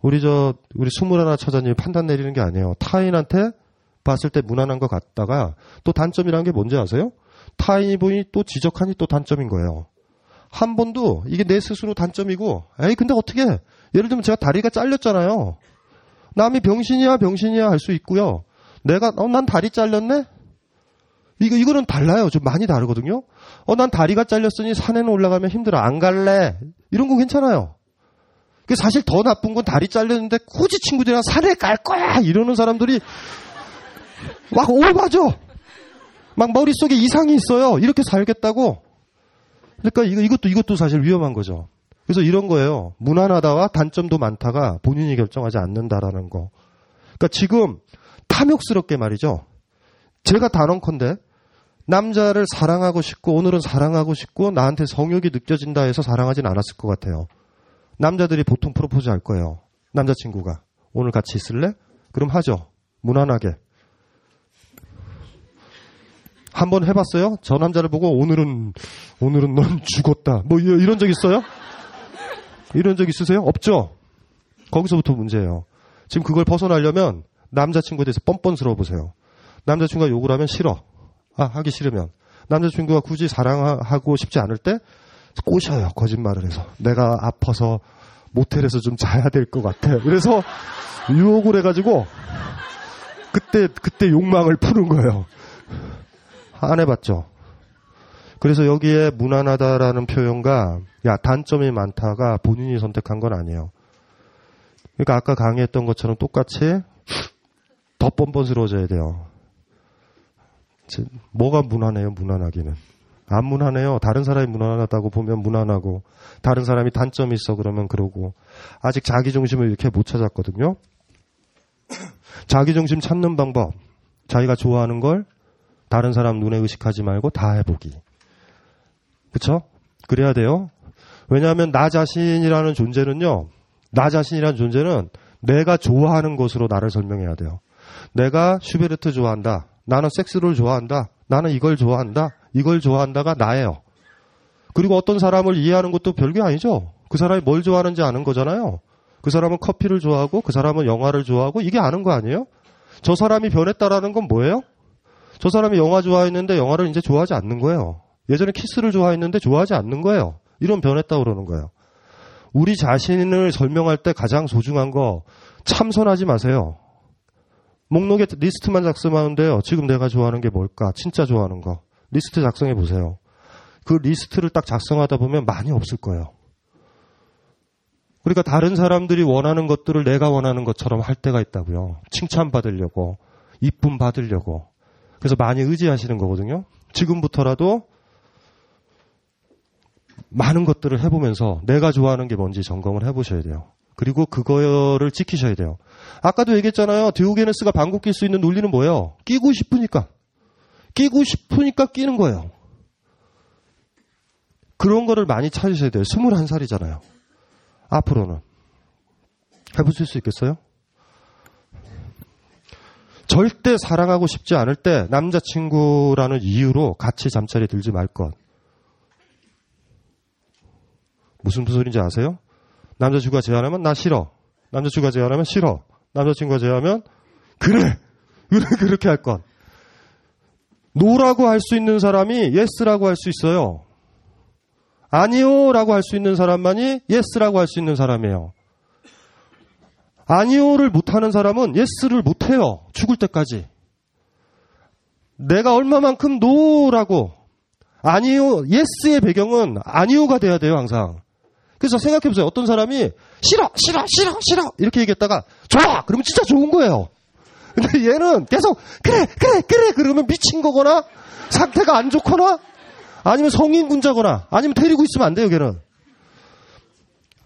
우리 저, 우리 스물하나 처자님이 판단 내리는 게 아니에요. 타인한테 봤을 때 무난한 것 같다가 또 단점이라는 게 뭔지 아세요? 타인이 또 지적하니 또 단점인 거예요. 한 번도 이게 내 스스로 단점이고, 에이, 근데 어떻게, 예를 들면 제가 다리가 잘렸잖아요. 남이 병신이야, 병신이야 할 수 있고요. 내가, 어, 난 다리 잘렸네? 이거, 이거는 달라요. 좀 많이 다르거든요. 어, 난 다리가 잘렸으니 산에는 올라가면 힘들어. 안 갈래. 이런 거 괜찮아요. 그 사실 더 나쁜 건 다리 잘렸는데 굳이 친구들이랑 산에 갈 거야! 이러는 사람들이 막 오바죠! 막 머릿속에 이상이 있어요. 이렇게 살겠다고. 그러니까 이거, 이것도, 이것도 사실 위험한 거죠. 그래서 이런 거예요. 무난하다와 단점도 많다가 본인이 결정하지 않는다라는 거. 그러니까 지금 탐욕스럽게 말이죠. 제가 단언컨대 남자를 사랑하고 싶고 오늘은 사랑하고 싶고 나한테 성욕이 느껴진다 해서 사랑하진 않았을 것 같아요. 남자들이 보통 프로포즈 할 거예요. 남자친구가 오늘 같이 있을래? 그럼 하죠. 무난하게. 한번 해봤어요? 저 남자를 보고 오늘은 오늘은 넌 죽었다. 뭐 이- 이런 적 있어요? 이런 적 있으세요? 없죠. 거기서부터 문제예요. 지금 그걸 벗어나려면 남자친구에 대해서 뻔뻔스러워 보세요. 남자친구가 욕을 하면 싫어. 아, 하기 싫으면. 남자친구가 굳이 사랑하고 싶지 않을 때 꼬셔요. 거짓말을 해서. 내가 아파서 모텔에서 좀 자야 될 것 같아. 그래서 유혹을 해가지고 그때, 그때 욕망을 푸는 거예요. 안 해봤죠. 그래서 여기에 무난하다라는 표현과 야 단점이 많다가 본인이 선택한 건 아니에요. 그러니까 아까 강의했던 것처럼 똑같이 더 뻔뻔스러워져야 돼요. 제- 뭐가 무난해요? 무난하기는 안 무난해요. 다른 사람이 무난하다고 보면 무난하고 다른 사람이 단점이 있어 그러면 그러고 아직 자기 중심을 이렇게 못 찾았거든요. 자기 중심 찾는 방법 자기가 좋아하는 걸 다른 사람 눈에 의식하지 말고 다 해보기. 그쵸? 그래야 돼요. 왜냐하면 나 자신이라는 존재는요, 나 자신이라는 존재는 내가 좋아하는 것으로 나를 설명해야 돼요. 내가 슈베르트 좋아한다. 나는 섹스를 좋아한다. 나는 이걸 좋아한다. 이걸 좋아한다가 나예요. 그리고 어떤 사람을 이해하는 것도 별게 아니죠. 그 사람이 뭘 좋아하는지 아는 거잖아요. 그 사람은 커피를 좋아하고 그 사람은 영화를 좋아하고 이게 아는 거 아니에요? 저 사람이 변했다라는 건 뭐예요? 저 사람이 영화 좋아했는데 영화를 이제 좋아하지 않는 거예요. 예전에 키스를 좋아했는데 좋아하지 않는 거예요. 이런 변했다 그러는 거예요. 우리 자신을 설명할 때 가장 소중한 거 참선하지 마세요. 목록에 리스트만 작성하는데요. 지금 내가 좋아하는 게 뭘까? 진짜 좋아하는 거. 리스트 작성해 보세요. 그 리스트를 딱 작성하다 보면 많이 없을 거예요. 그러니까 다른 사람들이 원하는 것들을 내가 원하는 것처럼 할 때가 있다고요. 칭찬받으려고, 이쁨 받으려고. 그래서 많이 의지하시는 거거든요. 지금부터라도 많은 것들을 해보면서 내가 좋아하는 게 뭔지 점검을 해보셔야 돼요. 그리고 그거를 지키셔야 돼요. 아까도 얘기했잖아요. 디오게네스가 방귀 낄수 있는 논리는 뭐예요? 끼고 싶으니까. 끼고 싶으니까 끼는 거예요. 그런 거를 많이 찾으셔야 돼요. 21살이잖아요. 앞으로는. 해보실 수 있겠어요? 절대 사랑하고 싶지 않을 때 남자친구라는 이유로 같이 잠자리 들지 말 것. 무슨 소리인지 아세요? 남자친구가 제안하면 나 싫어. 남자친구가 제안하면 싫어. 남자친구가 제안하면 그래. 그렇게 할 것. no라고 할 수 있는 사람이 yes라고 할 수 있어요. 아니요라고 할 수 있는 사람만이 yes라고 할 수 있는 사람이에요. 아니요를 못하는 사람은 yes를 못해요. 죽을 때까지. 내가 얼마만큼 no라고 아니요 yes의 배경은 아니요가 돼야 돼요 항상. 그래서 생각해보세요. 어떤 사람이 싫어 싫어 싫어 싫어 이렇게 얘기했다가 좋아 그러면 진짜 좋은 거예요. 근데 얘는 계속 그래 그래 그래 그러면 미친 거거나 상태가 안 좋거나 아니면 성인군자거나 아니면 데리고 있으면 안 돼요 걔는.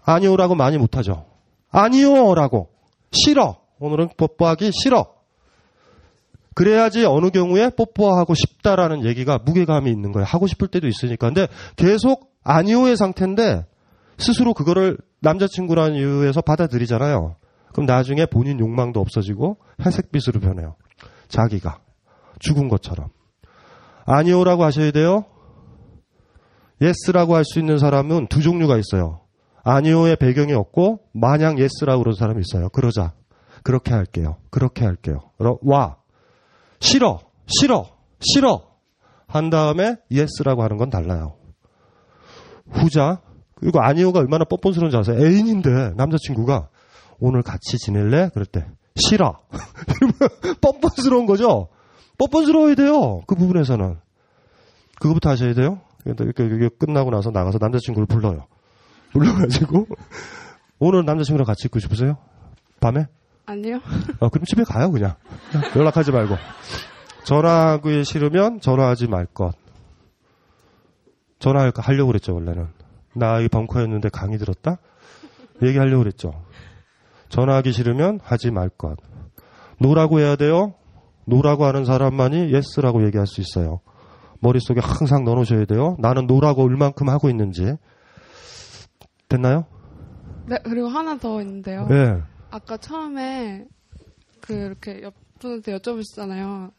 아니요라고 많이 못하죠. 아니요라고 싫어 오늘은 뽀뽀하기 싫어. 그래야지 어느 경우에 뽀뽀하고 싶다라는 얘기가 무게감이 있는 거예요. 하고 싶을 때도 있으니까. 근데 계속 아니오의 상태인데 스스로 그거를 남자친구라는 이유에서 받아들이잖아요. 그럼 나중에 본인 욕망도 없어지고 회색빛으로 변해요. 자기가. 죽은 것처럼. 아니오라고 하셔야 돼요. yes라고 할 수 있는 사람은 두 종류가 있어요. 아니오의 배경이 없고 마냥 yes라고 그러는 사람이 있어요. 그러자. 그렇게 할게요. 그렇게 할게요. 와. 싫어. 싫어. 싫어. 한 다음에 yes라고 하는 건 달라요. 후자. 그리고 아니오가 얼마나 뻔뻔스러운지 아세요? 애인인데 남자친구가 오늘 같이 지낼래? 그럴 때 싫어. 이러면 뻔뻔스러운 거죠. 뻔뻔스러워야 돼요. 그 부분에서는. 그거부터 하셔야 돼요. 이렇게, 이렇게 끝나고 나서 나가서 남자친구를 불러요. 불러가지고 오늘 남자친구랑 같이 있고 싶으세요? 밤에? 아니요. 어, 그럼 집에 가요 그냥. 연락하지 말고. 전화하기 싫으면 전화하지 말 것. 전화하려고 그랬죠 원래는. 나 이 벙커 왔는데 강의 들었다? 얘기하려고 그랬죠. 전화하기 싫으면 하지 말 것. no라고 해야 돼요? no라고 하는 사람만이 yes라고 얘기할 수 있어요. 머릿속에 항상 넣어놓으셔야 돼요. 나는 no라고 얼만큼 하고 있는지. 됐나요? 네, 그리고 하나 더 있는데요. 네. 아까 처음에 그 이렇게 옆 분한테 여쭤보셨잖아요.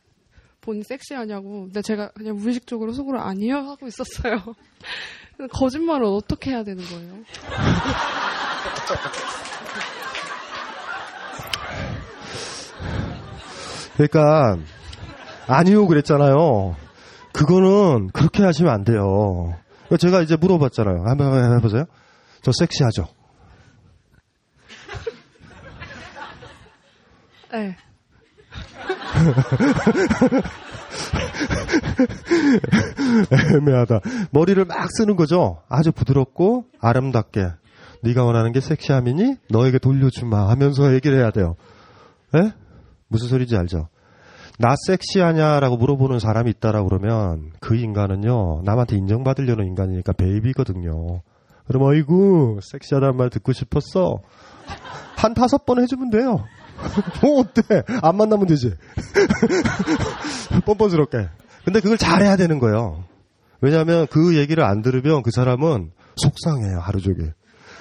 본인 섹시하냐고. 근데 제가 그냥 무의식적으로 속으로 아니요 하고 있었어요. 거짓말을 어떻게 해야 되는 거예요? 그러니까 아니요 그랬잖아요. 그거는 그렇게 하시면 안 돼요. 제가 이제 물어봤잖아요. 한번 해보세요. 저 섹시하죠? 네. 애매하다. 머리를 막 쓰는 거죠. 아주 부드럽고 아름답게. 네가 원하는 게 섹시함이니 너에게 돌려주마 하면서 얘기를 해야 돼요. 에? 무슨 소리인지 알죠? 나 섹시하냐라고 물어보는 사람이 있다라고 그러면 그 인간은요 남한테 인정받으려는 인간이니까 베이비거든요. 그럼 어이구 섹시하다는 말 듣고 싶었어. 한 다섯 번 해주면 돼요. 뭐 어때? 안 만나면 되지. 뻔뻔스럽게. 근데 그걸 잘해야 되는 거예요. 왜냐하면 그 얘기를 안 들으면 그 사람은 속상해요 하루 종일.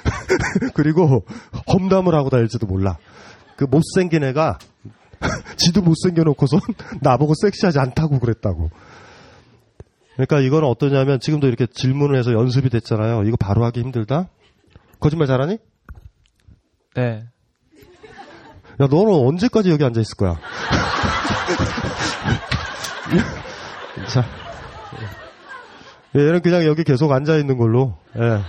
그리고 험담을 하고 다닐지도 몰라. 그 못생긴 애가 지도 못생겨놓고선 나보고 섹시하지 않다고 그랬다고. 그러니까 이건 어떠냐면 지금도 이렇게 질문을 해서 연습이 됐잖아요. 이거 바로 하기 힘들다? 거짓말 잘하니? 네. 야, 너는 언제까지 여기 앉아 있을 거야? 자. 예, 얘는 그냥 여기 계속 앉아 있는 걸로. 예.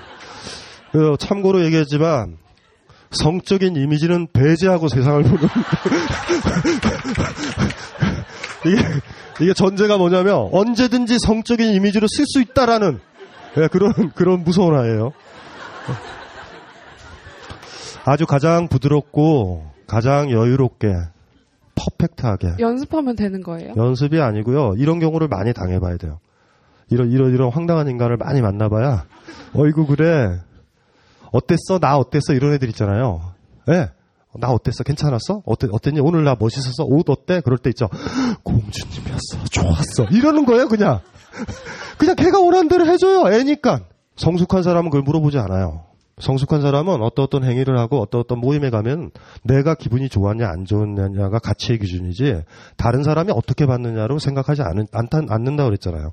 그 참고로 얘기했지만 성적인 이미지는 배제하고 세상을 보는 이게 이게 전제가 뭐냐면 언제든지 성적인 이미지로 쓸 수 있다라는 예, 그런 그런 무서운 아이예요. 아주 가장 부드럽고 가장 여유롭게 퍼펙트하게 연습하면 되는 거예요? 연습이 아니고요. 이런 경우를 많이 당해봐야 돼요. 이런 이런 이런 황당한 인간을 많이 만나봐야 어이구 그래 어땠어 나 어땠어 이런 애들 있잖아요. 예. 네. 나 어땠어? 괜찮았어? 어땠, 어땠니? 오늘 나 멋있었어? 옷 어때? 그럴 때 있죠. 공주님이었어. 좋았어. 이러는 거예요, 그냥. 그냥 걔가 원하는 대로 해줘요. 애니까. 성숙한 사람은 그걸 물어보지 않아요. 성숙한 사람은 어떤 어떤 행위를 하고 어떤 어떤 모임에 가면 내가 기분이 좋았냐 안 좋았냐가 가치의 기준이지 다른 사람이 어떻게 받느냐로 생각하지 않은, 않, 않는다 그랬잖아요.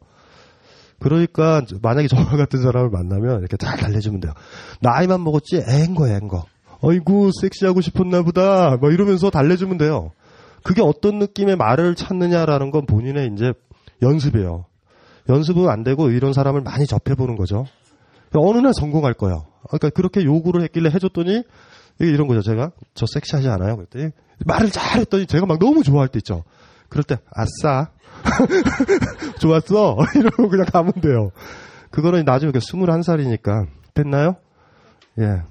그러니까 만약에 저와 같은 사람을 만나면 이렇게 잘 달래주면 돼요. 나이만 먹었지 애인 거야 애인 거. 어이구 섹시하고 싶었나 보다 뭐 이러면서 달래주면 돼요. 그게 어떤 느낌의 말을 찾느냐라는 건 본인의 이제 연습이에요. 연습은 안 되고 이런 사람을 많이 접해보는 거죠. 어느 날 성공할 거예요. 그러니까 그렇게 요구를 했길래 해줬더니 이런 거죠. 제가 저 섹시하지 않아요. 그랬더니 말을 잘했더니 제가 막 너무 좋아할 때 있죠. 그럴 때 아싸 좋았어 이러고 그냥 가면 돼요. 그거는 나중에 21살이니까 됐나요? 예.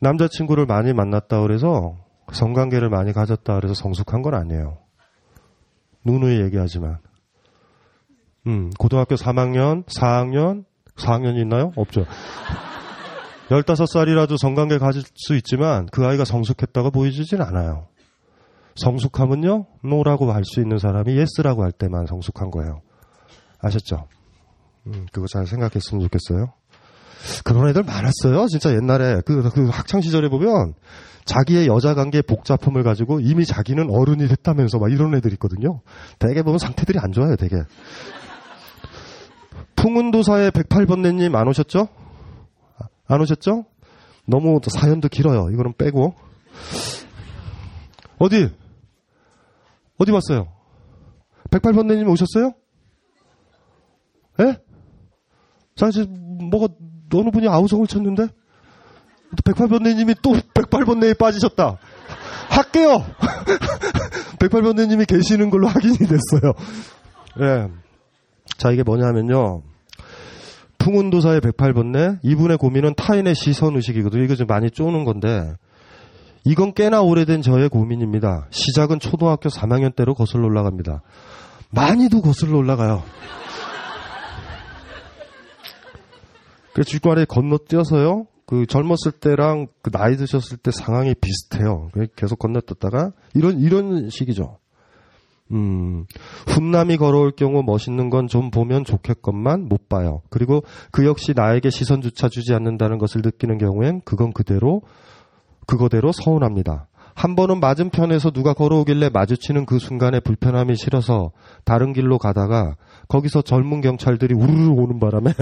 남자친구를 많이 만났다 그래서 성관계를 많이 가졌다 그래서 성숙한 건 아니에요. 누누이 얘기하지만. 음, 고등학교 3학년, 4학년, 4학년이 있나요? 없죠. 15살이라도 성관계 가질 수 있지만 그 아이가 성숙했다고 보여지진 않아요. 성숙함은요, no라고 할 수 있는 사람이 yes라고 할 때만 성숙한 거예요. 아셨죠? 음, 그거 잘 생각했으면 좋겠어요. 그런 애들 많았어요. 진짜 옛날에 그, 그 학창 시절에 보면 자기의 여자 관계 복잡함을 가지고 이미 자기는 어른이 됐다면서 막 이런 애들 있거든요. 대개 보면 상태들이 안 좋아요, 되게. 풍운도사의 108번네님 안 오셨죠? 안 오셨죠? 너무 사연도 길어요. 이거는 빼고. 어디? 어디 봤어요? 108번네님 오셨어요? 예? 사실 뭐가 어느 분이 아우성을 쳤는데 108번네님이 또 108번네에 빠지셨다. 할게요. 108번네님이 계시는 걸로 확인이 됐어요. 예. 자 이게 뭐냐면요. 풍운도사의 108번네 이분의 고민은 타인의 시선 의식이거든요. 이거 좀 많이 쪼는 건데 이건 꽤나 오래된 저의 고민입니다. 시작은 초등학교 3학년 때로 거슬러 올라갑니다. 많이도 거슬러 올라가요. 그 주관에 건너뛰어서요. 그 젊었을 때랑 그 나이 드셨을 때 상황이 비슷해요. 계속 건너뛰다가 이런 이런 식이죠. 음, 훈남이 걸어올 경우 멋있는 건 좀 보면 좋겠건만 못 봐요. 그리고 그 역시 나에게 시선조차 주지 않는다는 것을 느끼는 경우엔 그건 그대로 그거대로 서운합니다. 한 번은 맞은편에서 누가 걸어오길래 마주치는 그 순간에 불편함이 싫어서 다른 길로 가다가 거기서 젊은 경찰들이 우르르 오는 바람에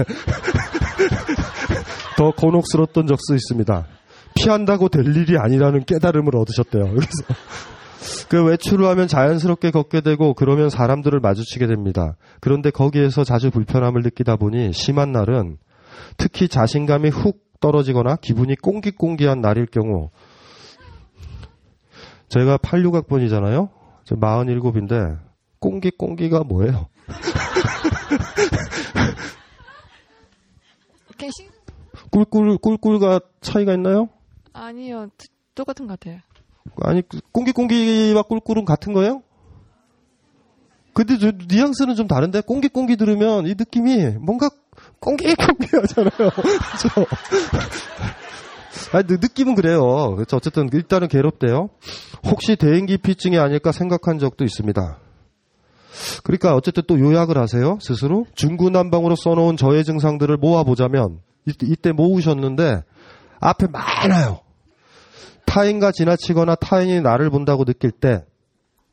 더 곤혹스러웠던 적도 있습니다. 피한다고 될 일이 아니라는 깨달음을 얻으셨대요. 그래서 그 외출을 하면 자연스럽게 걷게 되고 그러면 사람들을 마주치게 됩니다. 그런데 거기에서 자주 불편함을 느끼다 보니 심한 날은 특히 자신감이 훅 떨어지거나 기분이 꽁기꽁기한 날일 경우 제가 86학번이잖아요. 저 47인데 꽁기꽁기가 뭐예요? 꿀꿀 꿀꿀과 차이가 있나요? 아니요. 똑같은 것 같아요. 아니 꽁기꽁기와 꿀꿀은 같은 거예요? 근데 저 뉘앙스는 좀 다른데 꽁기꽁기 들으면 이 느낌이 뭔가 꽁기꽁기 하잖아요. 그렇죠? 아니, 느낌은 그래요. 그렇죠. 어쨌든 일단은 괴롭대요. 혹시 대인기피증이 아닐까 생각한 적도 있습니다. 그러니까 어쨌든 또 요약을 하세요. 스스로 중구난방으로 써놓은 저의 증상들을 모아보자면 이때, 이때 모으셨는데 앞에 많아요. 타인과 지나치거나 타인이 나를 본다고 느낄 때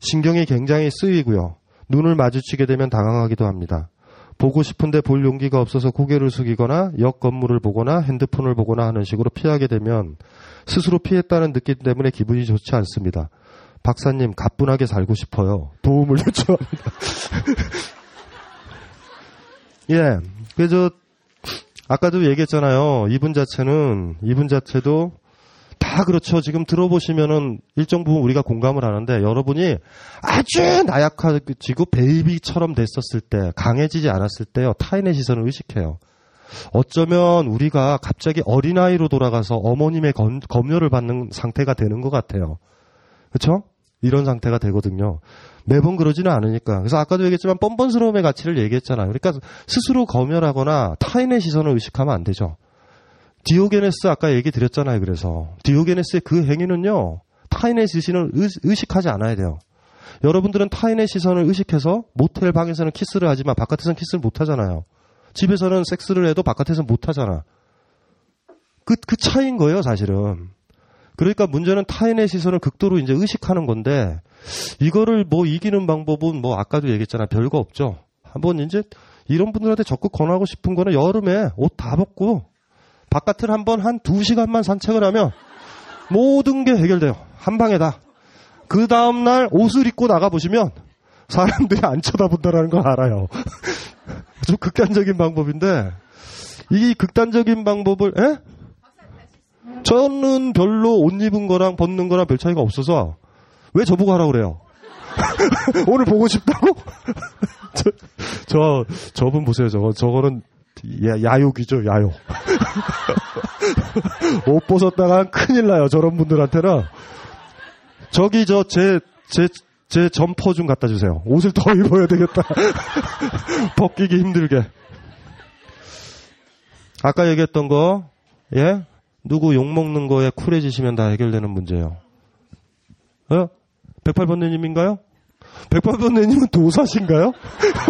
신경이 굉장히 쓰이고요. 눈을 마주치게 되면 당황하기도 합니다. 보고 싶은데 볼 용기가 없어서 고개를 숙이거나 옆 건물을 보거나 핸드폰을 보거나 하는 식으로 피하게 되면 스스로 피했다는 느낌 때문에 기분이 좋지 않습니다. 박사님 가뿐하게 살고 싶어요. 도움을 요청합니다. 예, 그래서 아까도 얘기했잖아요. 이분 자체는 이분 자체도 다 그렇죠. 지금 들어보시면은 일정 부분 우리가 공감을 하는데 여러분이 아주 나약해지고 베이비처럼 됐었을 때 강해지지 않았을 때요. 타인의 시선을 의식해요. 어쩌면 우리가 갑자기 어린아이로 돌아가서 어머님의 검, 검열을 받는 상태가 되는 것 같아요. 그렇죠? 이런 상태가 되거든요. 매번 그러지는 않으니까. 그래서 아까도 얘기했지만 뻔뻔스러움의 가치를 얘기했잖아요. 그러니까 스스로 검열하거나 타인의 시선을 의식하면 안 되죠. 디오게네스 아까 얘기 드렸잖아요. 그래서 디오게네스의 그 행위는요. 타인의 시선을 의식하지 않아야 돼요. 여러분들은 타인의 시선을 의식해서 모텔 방에서는 키스를 하지만 바깥에서는 키스를 못 하잖아요. 집에서는 섹스를 해도 바깥에서는 못 하잖아. 그, 그 차이인 거예요, 사실은. 그러니까 문제는 타인의 시선을 극도로 이제 의식하는 건데, 이거를 뭐 이기는 방법은 뭐 아까도 얘기했잖아. 별거 없죠. 한번 이제 이런 분들한테 적극 권하고 싶은 거는 여름에 옷 다 벗고 바깥을 한번 한 두 시간만 산책을 하면 모든 게 해결돼요. 한 방에 다. 그 다음날 옷을 입고 나가보시면 사람들이 안 쳐다본다라는 걸 알아요. 좀 극단적인 방법인데, 이 극단적인 방법을, 에? 저는 별로 옷 입은 거랑 벗는 거랑 별 차이가 없어서, 왜 저보고 하라고 그래요? 오늘 보고 싶다고? 저, 저, 저분 보세요. 저거, 저거는 야, 야욕이죠, 야욕. 옷 벗었다가 큰일 나요, 저런 분들한테는. 저기, 저, 제, 제, 제 점퍼 좀 갖다 주세요. 옷을 더 입어야 되겠다. 벗기기 힘들게. 아까 얘기했던 거, 예? 누구 욕먹는 거에 쿨해지시면 다 해결되는 문제예요. 어? 108번뇌님인가요? 108번뇌님은 도사신가요?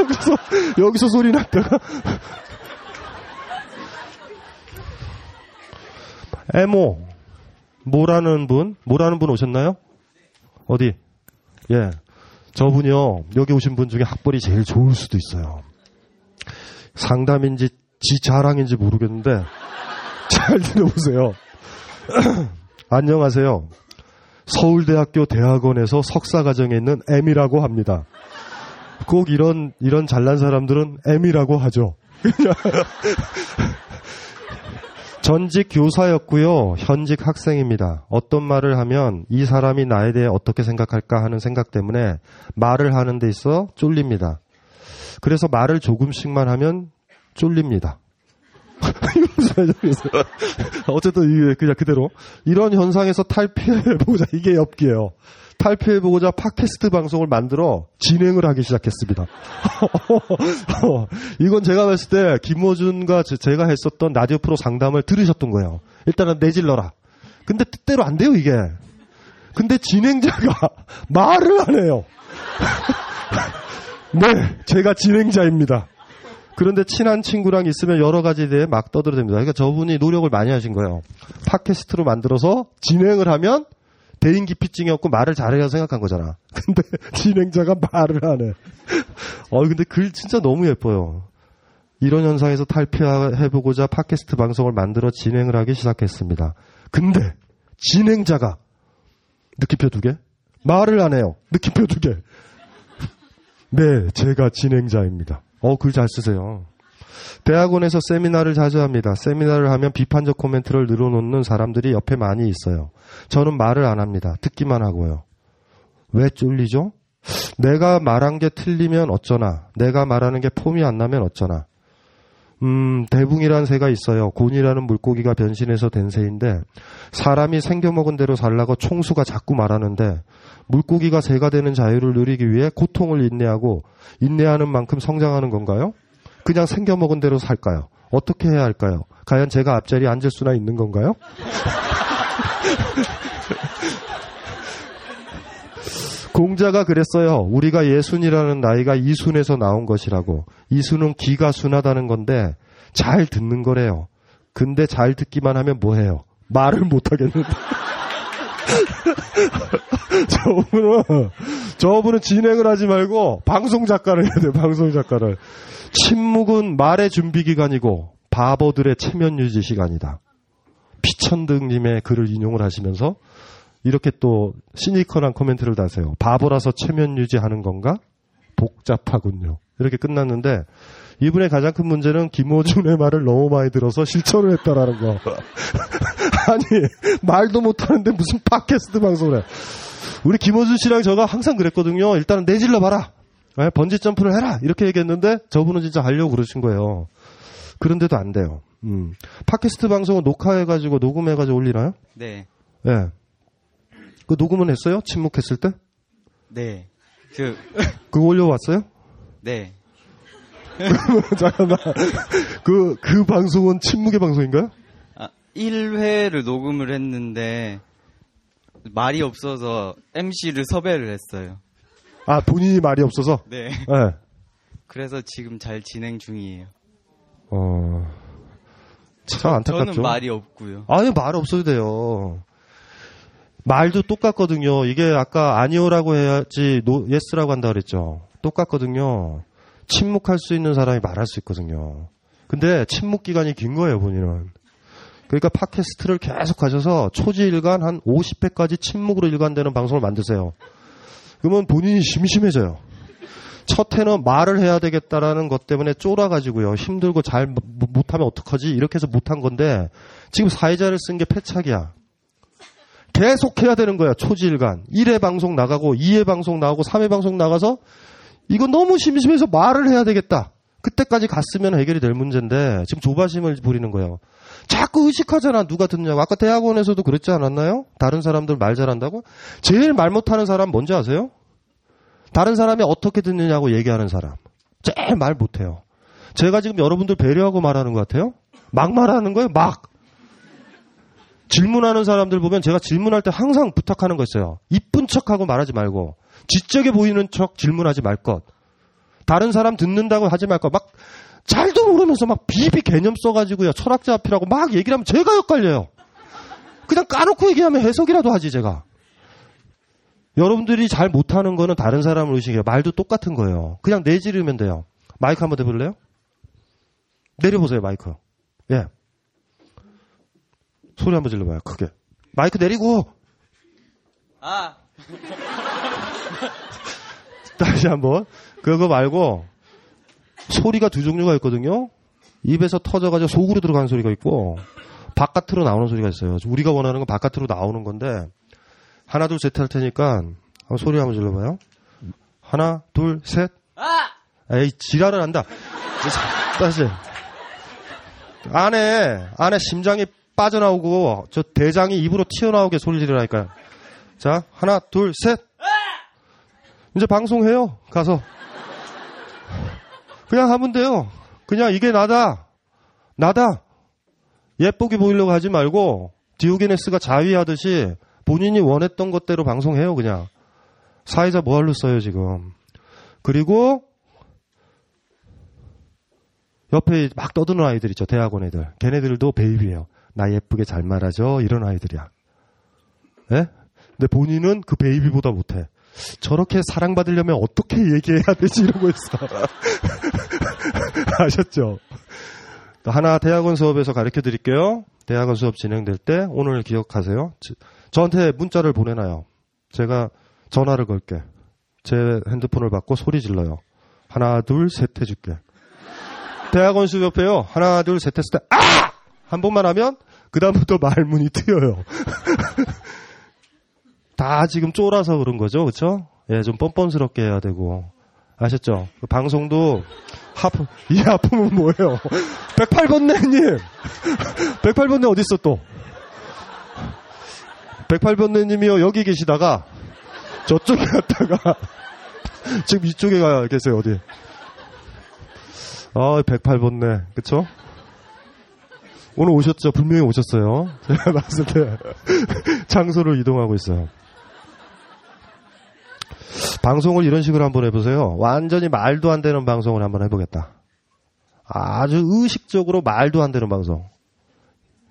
여기서, 여기서 소리 났다가. 에모, 뭐라는 분? 뭐라는 분 오셨나요? 어디? 예. 저분이요, 여기 오신 분 중에 학벌이 제일 좋을 수도 있어요. 상담인지 지 자랑인지 모르겠는데, 잘 들어보세요. 안녕하세요. 서울대학교 대학원에서 석사과정에 있는 M이라고 합니다. 꼭 이런, 이런 잘난 사람들은 M이라고 하죠. 전직 교사였고요. 현직 학생입니다. 어떤 말을 하면 이 사람이 나에 대해 어떻게 생각할까 하는 생각 때문에 말을 하는 데 있어 쫄립니다. 그래서 말을 조금씩만 하면 쫄립니다. 어쨌든 그냥 그대로 이런 현상에서 탈피해보자 이게 엽기예요. 탈피해보고자 팟캐스트 방송을 만들어 진행을 하기 시작했습니다. 이건 제가 봤을 때 김호준과 제가 했었던 라디오 프로 상담을 들으셨던 거예요. 일단은 내질러라. 근데 뜻대로 안 돼요 이게. 근데 진행자가 말을 안 해요. 네, 제가 진행자입니다. 그런데 친한 친구랑 있으면 여러 가지에 대해 막 떠들어댑니다. 그러니까 저분이 노력을 많이 하신 거예요. 팟캐스트로 만들어서 진행을 하면 대인 기피증이 없고 말을 잘해야 생각한 거잖아. 근데 진행자가 말을 안 해. 어, 근데 글 진짜 너무 예뻐요. 이런 현상에서 탈피해보고자 팟캐스트 방송을 만들어 진행을 하기 시작했습니다. 근데 진행자가 느낌표 두 개? 말을 안 해요. 느낌표 두 개. 네, 제가 진행자입니다. 어, 글 잘 쓰세요. 대학원에서 세미나를 자주 합니다. 세미나를 하면 비판적 코멘트를 늘어놓는 사람들이 옆에 많이 있어요. 저는 말을 안 합니다. 듣기만 하고요. 왜 쫄리죠? 내가 말한 게 틀리면 어쩌나. 내가 말하는 게 폼이 안 나면 어쩌나. 음, 대붕이라는 새가 있어요. 곤이라는 물고기가 변신해서 된 새인데 사람이 생겨먹은 대로 살라고 총수가 자꾸 말하는데 물고기가 새가 되는 자유를 누리기 위해 고통을 인내하고 인내하는 만큼 성장하는 건가요? 그냥 생겨먹은 대로 살까요? 어떻게 해야 할까요? 과연 제가 앞자리에 앉을 수나 있는 건가요? 공자가 그랬어요. 우리가 예순이라는 나이가 이순에서 나온 것이라고. 이순은 귀가 순하다는 건데 잘 듣는 거래요. 근데 잘 듣기만 하면 뭐 해요? 말을 못 하겠는데. 저분은, 저분은 진행을 하지 말고 방송 작가를 해야 돼요, 방송 작가를. 침묵은 말의 준비 기간이고 바보들의 체면 유지 시간이다. 피천등님의 글을 인용을 하시면서 이렇게 또 시니컬한 코멘트를 다세요. 바보라서 체면 유지하는 건가? 복잡하군요. 이렇게 끝났는데 이분의 가장 큰 문제는 김호준의 말을 너무 많이 들어서 실천을 했다라는 거. 아니 말도 못하는데 무슨 팟캐스트 방송을 해. 우리 김호준 씨랑 저가 항상 그랬거든요. 일단은 내질러 봐라. 네, 번지 점프를 해라. 이렇게 얘기했는데 저분은 진짜 하려고 그러신 거예요. 그런데도 안 돼요. 음. 팟캐스트 방송은 녹화해가지고 녹음해가지고 올리나요? 네. 예. 네. 그 녹음은 했어요? 침묵했을 때? 네. 그 그거 올려왔어요? 네. 잠깐만. 그, 그 방송은 침묵의 방송인가요? 아, 1회를 녹음을 했는데, 말이 없어서 MC를 섭외를 했어요. 아, 본인이 말이 없어서? 네. 네. 그래서 지금 잘 진행 중이에요. 어. 참 안타깝죠. 저는 말이 없고요. 아니, 말 없어도 돼요. 말도 똑같거든요. 이게 아까 아니오라고 해야지 no, yes라고 한다 그랬죠. 똑같거든요. 침묵할 수 있는 사람이 말할 수 있거든요. 근데 침묵 기간이 긴 거예요, 본인은. 그러니까 팟캐스트를 계속 하셔서 초지일관 한 50회까지 침묵으로 일관되는 방송을 만드세요. 그러면 본인이 심심해져요. 첫 해는 말을 해야 되겠다라는 것 때문에 쫄아가지고요. 힘들고 잘 못하면 어떡하지? 이렇게 해서 못한 건데 지금 사회자를 쓴 게 패착이야. 계속 해야 되는 거야, 초지일간. 1회 방송 나가고, 2회 방송 나가고, 3회 방송 나가서, 이거 너무 심심해서 말을 해야 되겠다. 그때까지 갔으면 해결이 될 문제인데, 지금 조바심을 부리는 거예요. 자꾸 의식하잖아, 누가 듣냐고. 아까 대학원에서도 그랬지 않았나요? 다른 사람들 말 잘한다고? 제일 말 못하는 사람 뭔지 아세요? 다른 사람이 어떻게 듣느냐고 얘기하는 사람. 제일 말 못해요. 제가 지금 여러분들 배려하고 말하는 것 같아요? 막 말하는 거예요, 막. 질문하는 사람들 보면 제가 질문할 때 항상 부탁하는 거 있어요. 이쁜 척하고 말하지 말고 지적해 보이는 척 질문하지 말 것. 다른 사람 듣는다고 하지 말 것. 막 잘도 모르면서 막 비비 개념 써가지고요. 철학자 앞이라고 막 얘기를 하면 제가 헷갈려요. 그냥 까놓고 얘기하면 해석이라도 하지 제가. 여러분들이 잘 못하는 거는 다른 사람을 의식해요. 말도 똑같은 거예요. 그냥 내지르면 돼요. 마이크 한번 대볼래요? 내려보세요, 마이크. 예. 소리 한번 질러봐요, 크게. 마이크 내리고! 아! 다시 한번. 그거 말고, 소리가 두 종류가 있거든요? 입에서 터져가지고 속으로 들어가는 소리가 있고, 바깥으로 나오는 소리가 있어요. 우리가 원하는 건 바깥으로 나오는 건데, 하나, 둘, 셋 할 테니까, 한번 소리 한번 질러봐요. 하나, 둘, 셋. 아! 에이, 지랄을 한다. 다시. 안에, 안에 심장이 빠져나오고, 저 대장이 입으로 튀어나오게 소리 지르라니까요. 자, 하나, 둘, 셋. 이제 방송해요. 가서. 그냥 하면 돼요. 그냥 이게 나다. 나다. 예쁘게 보이려고 하지 말고, 디오게네스가 자위하듯이 본인이 원했던 것대로 방송해요, 그냥. 사회자 뭐할로 써요, 지금. 그리고, 옆에 막 떠드는 아이들 있죠. 대학원 애들. 걔네들도 베이비예요. 나 예쁘게 잘 말하죠. 이런 아이들이야. 예? 근데 본인은 그 베이비보다 못해. 저렇게 사랑받으려면 어떻게 얘기해야 되지 이러고 있어. 아셨죠? 하나 대학원 수업에서 가르쳐 드릴게요. 대학원 수업 진행될 때 오늘 기억하세요. 저한테 문자를 보내놔요. 제가 전화를 걸게. 제 핸드폰을 받고 소리 질러요. 하나, 둘, 셋 해줄게. 대학원 수업해요. 하나, 둘, 셋 했을 때, 아! 한 번만 하면, 그다음부터 말문이 트여요. 다 지금 쫄아서 그런 거죠. 그쵸? 예, 좀 뻔뻔스럽게 해야 되고. 아셨죠? 그 방송도, 하품, 이 하품은 뭐예요? 108번네님! 108번네 어딨어 또? 108번네님이요, 여기 계시다가, 저쪽에 갔다가, 지금 이쪽에 가 계세요, 어디? 아, 108번네. 그쵸? 오늘 오셨죠? 분명히 오셨어요. 제가 봤을 때 장소를 이동하고 있어요. 방송을 이런 식으로 한번 해보세요. 완전히 말도 안 되는 방송을 한번 해보겠다. 아주 의식적으로 말도 안 되는 방송.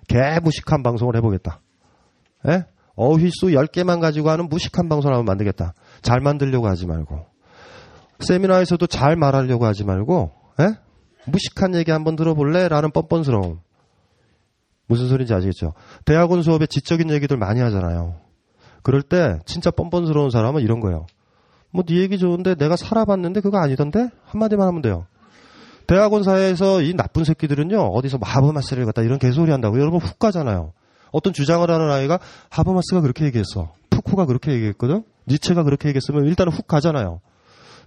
개무식한 방송을 해보겠다. 예? 어휘수 10개만 가지고 하는 무식한 방송을 한번 만들겠다. 잘 만들려고 하지 말고. 세미나에서도 잘 말하려고 하지 말고, 예? 무식한 얘기 한번 들어볼래? 라는 뻔뻔스러움. 무슨 소리인지 아시겠죠? 대학원 수업에 지적인 얘기들 많이 하잖아요. 그럴 때 진짜 뻔뻔스러운 사람은 이런 거예요. 뭐 네 얘기 좋은데 내가 살아봤는데 그거 아니던데? 한마디만 하면 돼요. 대학원 사회에서 이 나쁜 새끼들은요. 어디서 뭐 하버마스를 갖다 이런 개소리 한다고 여러분 훅 가잖아요. 어떤 주장을 하는 아이가 하버마스가 그렇게 얘기했어. 푸쿠가 그렇게 얘기했거든. 니체가 그렇게 얘기했으면 일단은 훅 가잖아요.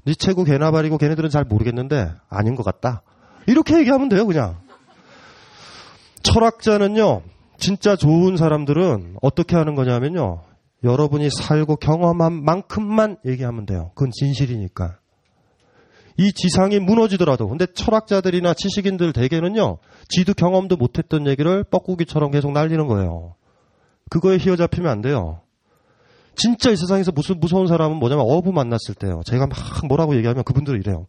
니체고 개나발이고 걔네들은 잘 모르겠는데 아닌 것 같다. 이렇게 얘기하면 돼요, 그냥. 철학자는요, 진짜 좋은 사람들은 어떻게 하는 거냐면요, 여러분이 살고 경험한 만큼만 얘기하면 돼요. 그건 진실이니까. 이 지상이 무너지더라도, 근데 철학자들이나 지식인들 대개는요, 지도 경험도 못했던 얘기를 뻐꾸기처럼 계속 날리는 거예요. 그거에 휘어잡히면 안 돼요. 진짜 이 세상에서 무슨 무서운 사람은 뭐냐면 어부 만났을 때요. 제가 막 뭐라고 얘기하면 그분들은 이래요.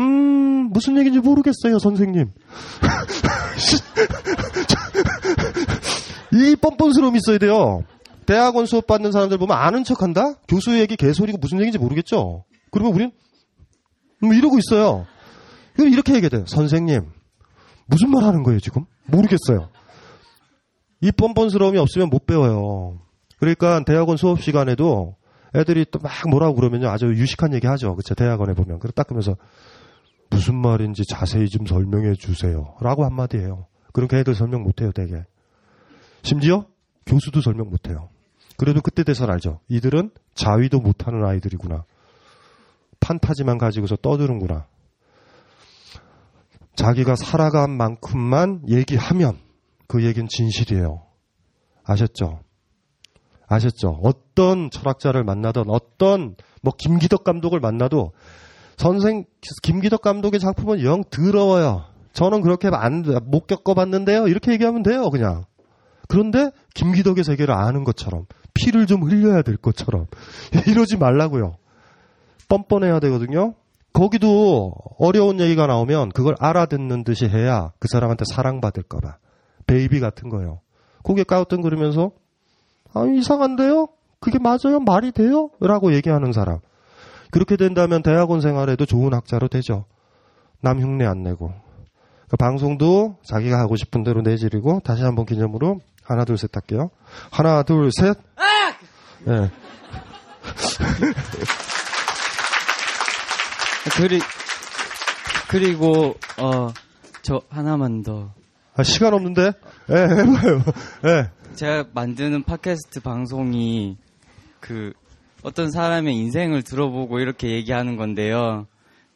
음, 무슨 얘기인지 모르겠어요, 선생님. 이 뻔뻔스러움이 있어야 돼요. 대학원 수업 받는 사람들 보면 아는 척 한다? 교수 얘기 개소리고 무슨 얘기인지 모르겠죠? 그러면 우린, 뭐 이러고 있어요. 이렇게 얘기해야 돼요. 선생님, 무슨 말 하는 거예요, 지금? 모르겠어요. 이 뻔뻔스러움이 없으면 못 배워요. 그러니까 대학원 수업 시간에도 애들이 또 막 뭐라고 그러면요. 아주 유식한 얘기 하죠. 그쵸. 대학원에 보면. 그래 딱 그러면서 무슨 말인지 자세히 좀 설명해 주세요. 라고 한마디 해요. 그럼 걔네들 설명 못 해요, 되게. 심지어 교수도 설명 못 해요. 그래도 그때 돼서 알죠. 이들은 자위도 못하는 아이들이구나. 판타지만 가지고서 떠드는구나. 자기가 살아간 만큼만 얘기하면 그 얘기는 진실이에요. 아셨죠? 아셨죠? 어떤 철학자를 만나든 어떤 뭐 김기덕 감독을 만나도 선생 김기덕 감독의 작품은 영 더러워요. 저는 그렇게 안, 못 겪어봤는데요. 이렇게 얘기하면 돼요, 그냥. 그런데 김기덕의 세계를 아는 것처럼 피를 좀 흘려야 될 것처럼 이러지 말라고요. 뻔뻔해야 되거든요. 거기도 어려운 얘기가 나오면 그걸 알아듣는 듯이 해야 그 사람한테 사랑받을까봐. 베이비 같은 거예요. 고개 까우뚱거리면서 아 이상한데요? 그게 맞아요? 말이 돼요? 라고 얘기하는 사람. 그렇게 된다면 대학원 생활에도 좋은 학자로 되죠. 남 흉내 안 내고. 그러니까 방송도 자기가 하고 싶은 대로 내지르고 다시 한번 기념으로 하나 둘 셋 할게요. 하나 둘 셋. 네. 그리 그리고 어 저 하나만 더. 아, 시간 없는데? 예, 해봐요. 예. 제가 만드는 팟캐스트 방송이 그 어떤 사람의 인생을 들어보고 이렇게 얘기하는 건데요.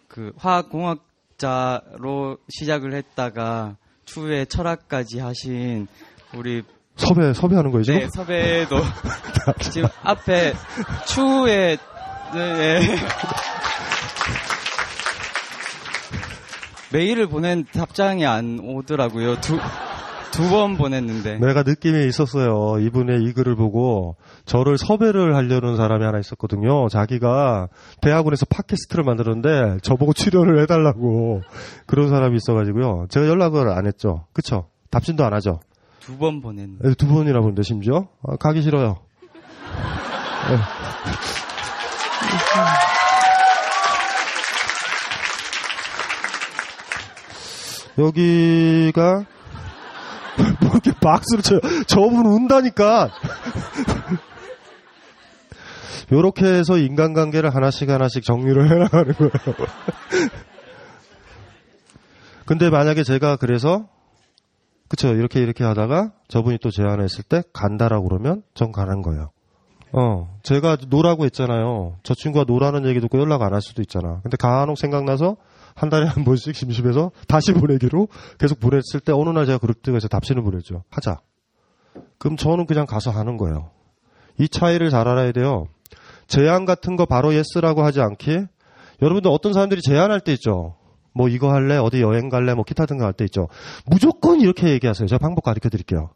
그 화학공학자로 시작을 했다가 추후에 철학까지 하신 우리 섭외, 섭외하는 거죠? 네, 섭외도 지금 앞에 추후에 네, 네. 메일을 보낸 답장이 안 오더라고요. 두, 두 번 보냈는데. 내가 느낌이 있었어요. 이분의 이 글을 보고 저를 섭외를 하려는 사람이 하나 있었거든요. 자기가 대학원에서 팟캐스트를 만들었는데 저보고 출연을 해달라고 그런 사람이 있어가지고요. 제가 연락을 안 했죠. 그쵸? 답신도 안 하죠. 두 번 보냈는데. 네, 두 번이나 보는데 심지어 아, 가기 싫어요. 네. 여기가 뭐 이렇게 박수를 쳐요. 저분 운다니까. 요렇게 해서 인간관계를 하나씩 하나씩 정리를 해나가는 거예요. 근데 만약에 제가 그래서 그쵸 이렇게 이렇게 하다가 저분이 또 제안했을 때 간다라고 그러면 전 가는 거예요. 어 제가 no라고 했잖아요. 저 친구가 no라는 얘기 듣고 연락 안 할 수도 있잖아. 근데 간혹 생각나서 한 달에 한 번씩 심심해서 다시 보내기로 계속 보냈을 때 어느 날 제가 그럴 때가 있어 답신을 보냈죠. 하자. 그럼 저는 그냥 가서 하는 거예요. 이 차이를 잘 알아야 돼요. 제안 같은 거 바로 yes라고 하지 않기. 여러분들 어떤 사람들이 제안할 때 있죠. 뭐 이거 할래? 어디 여행 갈래? 뭐 기타 등등 할 때 있죠. 무조건 이렇게 얘기하세요. 제가 방법 가르쳐 드릴게요.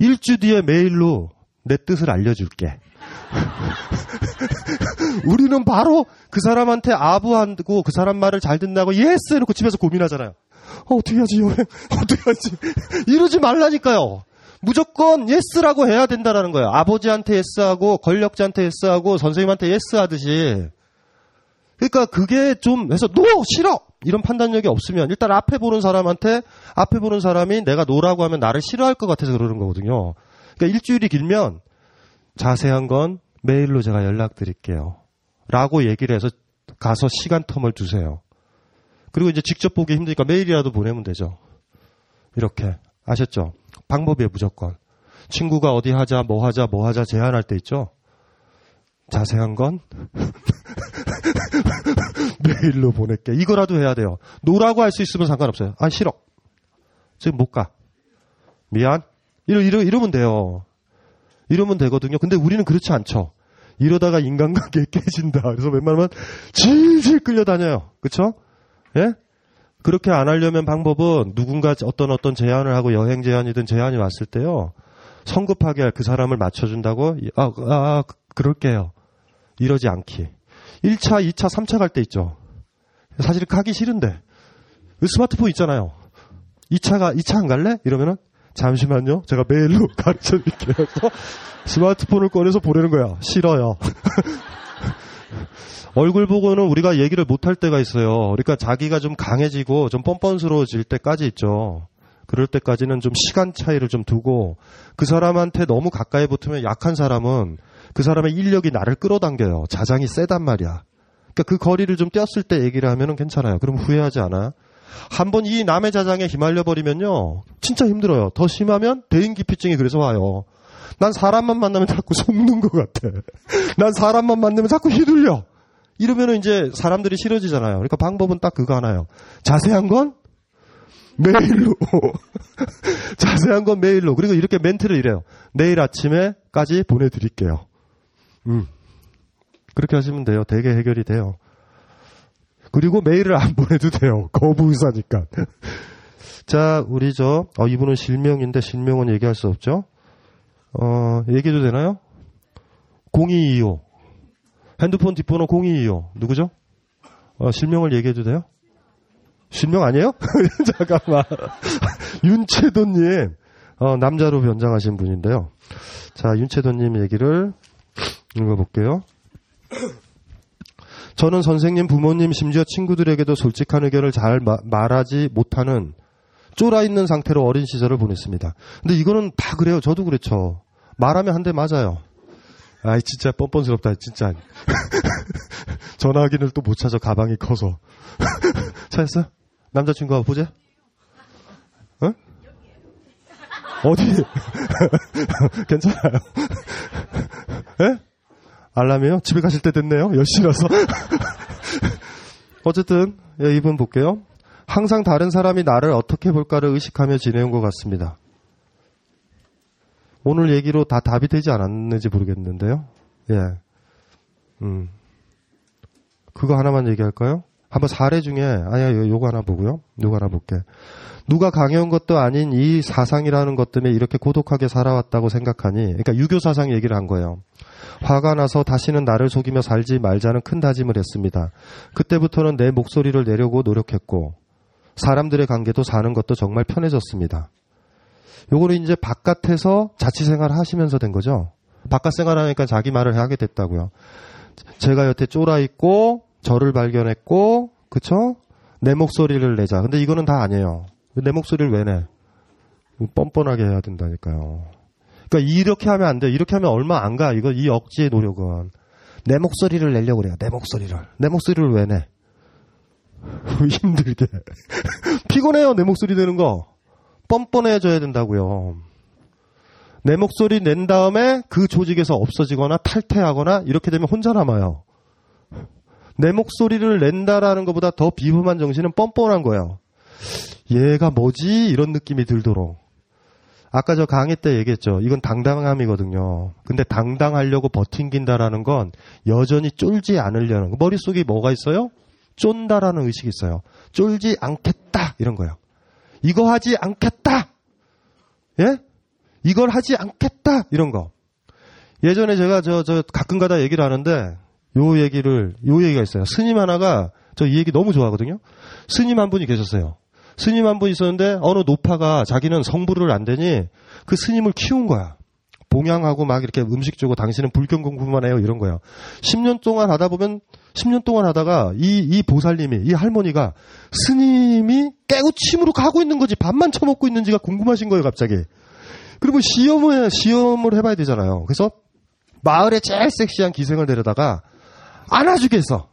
일주 뒤에 메일로 내 뜻을 알려줄게. 우리는 바로 그 사람한테 아부하고 그 사람 말을 잘 듣는다고 yes 해놓고 집에서 고민하잖아요. 어, 어떻게 하지, 여행? 어떻게 하지? 이러지 말라니까요. 무조건 yes라고 해야 된다라는 거예요. 아버지한테 yes하고 권력자한테 yes하고 선생님한테 yes하듯이. 그러니까 그게 좀 해서 no 싫어 이런 판단력이 없으면 일단 앞에 보는 사람한테 앞에 보는 사람이 내가 no라고 하면 나를 싫어할 것 같아서 그러는 거거든요. 그러니까 일주일이 길면 자세한 건 메일로 제가 연락드릴게요. 라고 얘기를 해서 가서 시간 term을 주세요. 그리고 이제 직접 보기 힘드니까 메일이라도 보내면 되죠. 이렇게. 아셨죠? 방법이에요, 무조건. 친구가 어디 하자, 뭐 하자, 뭐 하자 제안할 때 있죠? 자세한 건 메일로 보낼게. 이거라도 해야 돼요. no라고 할 수 있으면 상관없어요. 아, 싫어. 지금 못 가. 미안. 이러, 이러, 이러면 돼요. 이러면 되거든요. 근데 우리는 그렇지 않죠. 이러다가 인간관계 깨진다. 그래서 웬만하면 질질 끌려다녀요. 그쵸? 예? 그렇게 안 하려면 방법은 누군가 어떤 어떤 제안을 하고 여행 제안이든 제안이 왔을 때요. 성급하게 그 사람을 맞춰준다고, 아, 아, 아 그럴게요. 이러지 않기. 1차, 2차, 3차 갈 때 있죠. 사실 가기 싫은데. 스마트폰 있잖아요. 2차가, 2차 안 갈래? 이러면은, 잠시만요. 제가 메일로 가르쳐 드릴게요. 스마트폰을 꺼내서 보내는 거야. 싫어요. 얼굴 보고는 우리가 얘기를 못할 때가 있어요. 그러니까 자기가 좀 강해지고 좀 뻔뻔스러워질 때까지 있죠. 그럴 때까지는 좀 시간 차이를 좀 두고 그 사람한테 너무 가까이 붙으면 약한 사람은 그 사람의 인력이 나를 끌어당겨요. 자장이 세단 말이야. 그러니까 그 거리를 좀 띄었을 때 얘기를 하면은 괜찮아요. 그럼 후회하지 않아. 한 번 이 남의 자장에 휘말려 버리면요. 진짜 힘들어요. 더 심하면 대인 기피증이 그래서 와요. 난 사람만 만나면 자꾸 속는 것 같아. 난 사람만 만나면 자꾸 휘둘려. 이러면은 이제 사람들이 싫어지잖아요. 그러니까 방법은 딱 그거 하나요. 자세한 건 메일로. 자세한 건 메일로. 그리고 이렇게 멘트를 이래요. 내일 아침에까지 보내드릴게요. 음. 그렇게 하시면 돼요. 되게 해결이 돼요. 그리고 메일을 안 보내도 돼요. 거부 의사니까. 자, 우리 저, 어, 이분은 실명인데 실명은 얘기할 수 없죠? 어, 얘기해도 되나요? 0225. 핸드폰 뒷번호 0225. 누구죠? 어, 실명을 얘기해도 돼요? 실명 아니에요? 잠깐만. 윤채도님, 어, 남자로 변장하신 분인데요. 자, 윤채도님 얘기를 읽어볼게요. 저는 선생님, 부모님, 심지어 친구들에게도 솔직한 의견을 잘 마- 말하지 못하는 쫄아 있는 상태로 어린 시절을 보냈습니다. 근데 이거는 다 그래요. 저도 그렇죠. 말하면 한 대 맞아요. 아이, 진짜 뻔뻔스럽다, 진짜. 전화기를 또 못 찾아, 가방이 커서. 찾았어? 남자친구하고 보자? 어? 어디? 괜찮아요. 예? 알람이요? 집에 가실 때 됐네요. 10시라서. 어쨌든, 예, 이분 볼게요. 항상 다른 사람이 나를 어떻게 볼까를 의식하며 지내온 것 같습니다. 오늘 얘기로 다 답이 되지 않았는지 모르겠는데요. 예. 음. 그거 하나만 얘기할까요? 한번 사례 중에, 아니야, 요- 요거 하나 보고요. 요거 하나 볼게. 누가 강해온 것도 아닌 이 사상이라는 것 때문에 이렇게 고독하게 살아왔다고 생각하니, 그러니까 유교 사상 얘기를 한 거예요. 화가 나서 다시는 나를 속이며 살지 말자는 큰 다짐을 했습니다. 그때부터는 내 목소리를 내려고 노력했고, 사람들의 관계도 사는 것도 정말 편해졌습니다. 요거는 이제 바깥에서 자취 생활 하시면서 된 거죠. 바깥 생활하니까 자기 말을 하게 됐다고요. 제가 여태 쫄아 있고 저를 발견했고 그쵸? 내 목소리를 내자. 근데 이거는 다 아니에요. 내 목소리를 왜 내? 뻔뻔하게 해야 된다니까요. 그러니까 이렇게 하면 안 돼. 이렇게 하면 얼마 안 가. 이거 이 억지의 노력은 내 목소리를 내려고 그래요. 내 목소리를. 내 목소리를 왜 내? 힘들게. 피곤해요. 내 목소리 내는 거. 뻔뻔해져야 된다고요. 내 목소리 낸 다음에 그 조직에서 없어지거나 탈퇴하거나 이렇게 되면 혼자 남아요. 내 목소리를 낸다라는 것보다 더 비범한 정신은 뻔뻔한 거예요. 얘가 뭐지? 이런 느낌이 들도록. 아까 저 강의 때 얘기했죠. 이건 당당함이거든요. 근데 당당하려고 버팅긴다라는 건 여전히 쫄지 않으려는 거. 머릿속에 뭐가 있어요? 쫀다라는 의식이 있어요. 쫄지 않겠다 이런 거예요. 이거 하지 않겠다. 예? 이걸 하지 않겠다 이런 거. 예전에 제가 저 저 가끔가다 얘기를 하는데 요 얘기를 요 얘기가 있어요. 스님 하나가 저 이 얘기 너무 좋아하거든요. 스님 한 분이 계셨어요. 스님 한 분 있었는데 어느 노파가 자기는 성불을 안 되니 그 스님을 키운 거야. 봉양하고 막 이렇게 음식 주고 당신은 불경 공부만 해요 이런 거야. 10년 동안 하다 보면 10년 동안 하다가 이, 이 보살님이 이 할머니가 스님이 깨우침으로 가고 있는 거지 밥만 처먹고 있는지가 궁금하신 거예요 갑자기. 그리고 시험을 시험을 해봐야 되잖아요. 그래서 마을에 제일 섹시한 기생을 데려다가 안아주게 했어.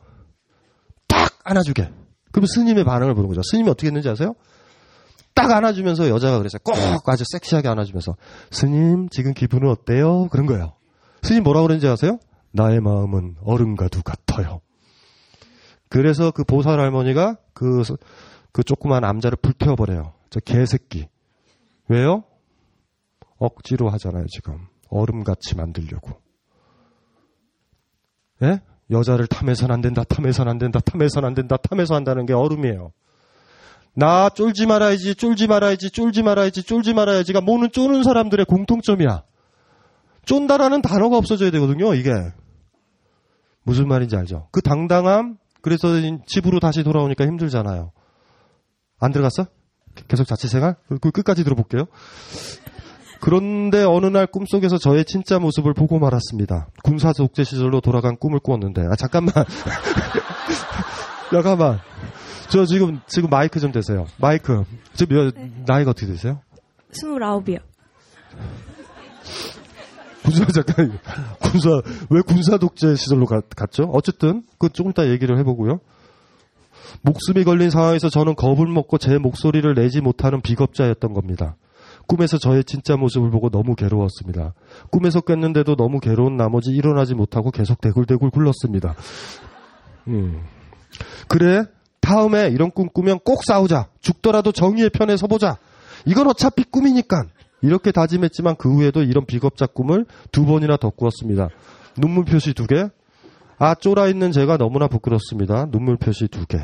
딱 안아주게. 그럼 스님의 반응을 보는 거죠. 스님이 어떻게 했는지 아세요? 딱 안아주면서 여자가 그랬어요. 꼭 아주 섹시하게 안아주면서 스님 지금 기분은 어때요? 그런 거예요. 스님 뭐라고 그랬는지 아세요? 나의 마음은 얼음과도 같아요. 그래서 그 보살 할머니가 그, 그 조그만 남자를 불태워버려요. 저 개새끼. 왜요? 억지로 하잖아요, 지금. 얼음같이 만들려고. 예? 여자를 탐해선 안 된다, 탐해선 안 된다, 탐해선 안 된다, 탐해서 한다는 게 얼음이에요. 나 쫄지 말아야지, 쫄지 말아야지, 쫄지 말아야지, 쫄지 말아야지가 뭐는 쪼는 사람들의 공통점이야. 쫀다라는 단어가 없어져야 되거든요, 이게. 무슨 말인지 알죠? 그 당당함, 그래서 집으로 다시 돌아오니까 힘들잖아요. 안 들어갔어? 계속 자취생활? 그 끝까지 들어볼게요. 그런데 어느 날 꿈속에서 저의 진짜 모습을 보고 말았습니다. 군사 독재 시절로 돌아간 꿈을 꾸었는데. 아, 잠깐만. 잠깐만. 저 지금, 지금 마이크 좀 대세요. 마이크. 지금 몇, 나이가 어떻게 되세요? 스물아홉이요. 군사 잠깐 군사 왜 군사 독재 시절로 가- 갔죠? 어쨌든 그 조금 이따 얘기를 해보고요. 목숨이 걸린 상황에서 저는 겁을 먹고 제 목소리를 내지 못하는 비겁자였던 겁니다. 꿈에서 저의 진짜 모습을 보고 너무 괴로웠습니다. 꿈에서 깼는데도 너무 괴로운 나머지 일어나지 못하고 계속 대굴대굴 굴렀습니다. 음. 그래 다음에 이런 꿈 꾸면 꼭 싸우자. 죽더라도 정의의 편에 서보자. 이건 어차피 꿈이니까. 이렇게 다짐했지만 그 후에도 이런 비겁자 꿈을 두 번이나 더 꾸었습니다. 눈물 표시 두 개. 아, 쫄아 있는 제가 너무나 부끄럽습니다. 눈물 표시 두 개.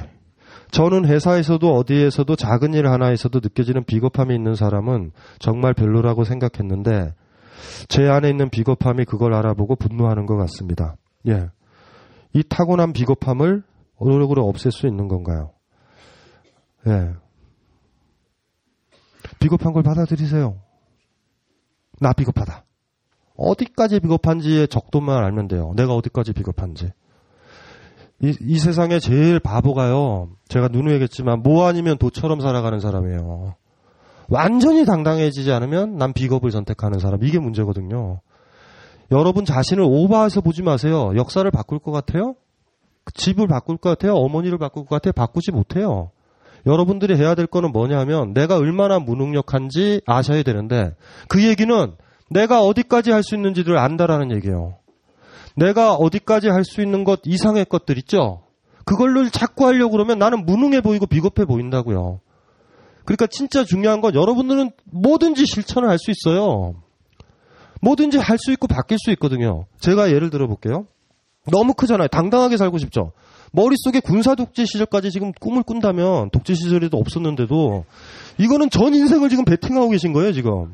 저는 회사에서도 어디에서도 작은 일 하나에서도 느껴지는 비겁함이 있는 사람은 정말 별로라고 생각했는데 제 안에 있는 비겁함이 그걸 알아보고 분노하는 것 같습니다. 예. 이 타고난 비겁함을 노력으로 없앨 수 있는 건가요? 예. 비겁한 걸 받아들이세요. 나 비겁하다. 어디까지 비겁한지의 적도만 알면 돼요. 내가 어디까지 비겁한지. 이, 이 세상에 제일 바보가요. 제가 누누이겠지만 뭐 아니면 도처럼 살아가는 사람이에요. 완전히 당당해지지 않으면 난 비겁을 선택하는 사람. 이게 문제거든요. 여러분 자신을 오버해서 보지 마세요. 역사를 바꿀 것 같아요? 집을 바꿀 것 같아요? 어머니를 바꿀 것 같아요? 바꾸지 못해요. 여러분들이 해야 될 거는 뭐냐 하면 내가 얼마나 무능력한지 아셔야 되는데 그 얘기는 내가 어디까지 할 수 있는지를 안다라는 얘기예요. 내가 어디까지 할 수 있는 것 이상의 것들 있죠? 그걸로 자꾸 하려고 그러면 나는 무능해 보이고 비겁해 보인다고요. 그러니까 진짜 중요한 건 여러분들은 뭐든지 실천을 할 수 있어요. 뭐든지 할 수 있고 바뀔 수 있거든요. 제가 예를 들어 볼게요. 너무 크잖아요. 당당하게 살고 싶죠. 머릿속에 군사 독재 시절까지 지금 꿈을 꾼다면 독재 시절에도 없었는데도 이거는 전 인생을 지금 베팅하고 계신 거예요, 지금.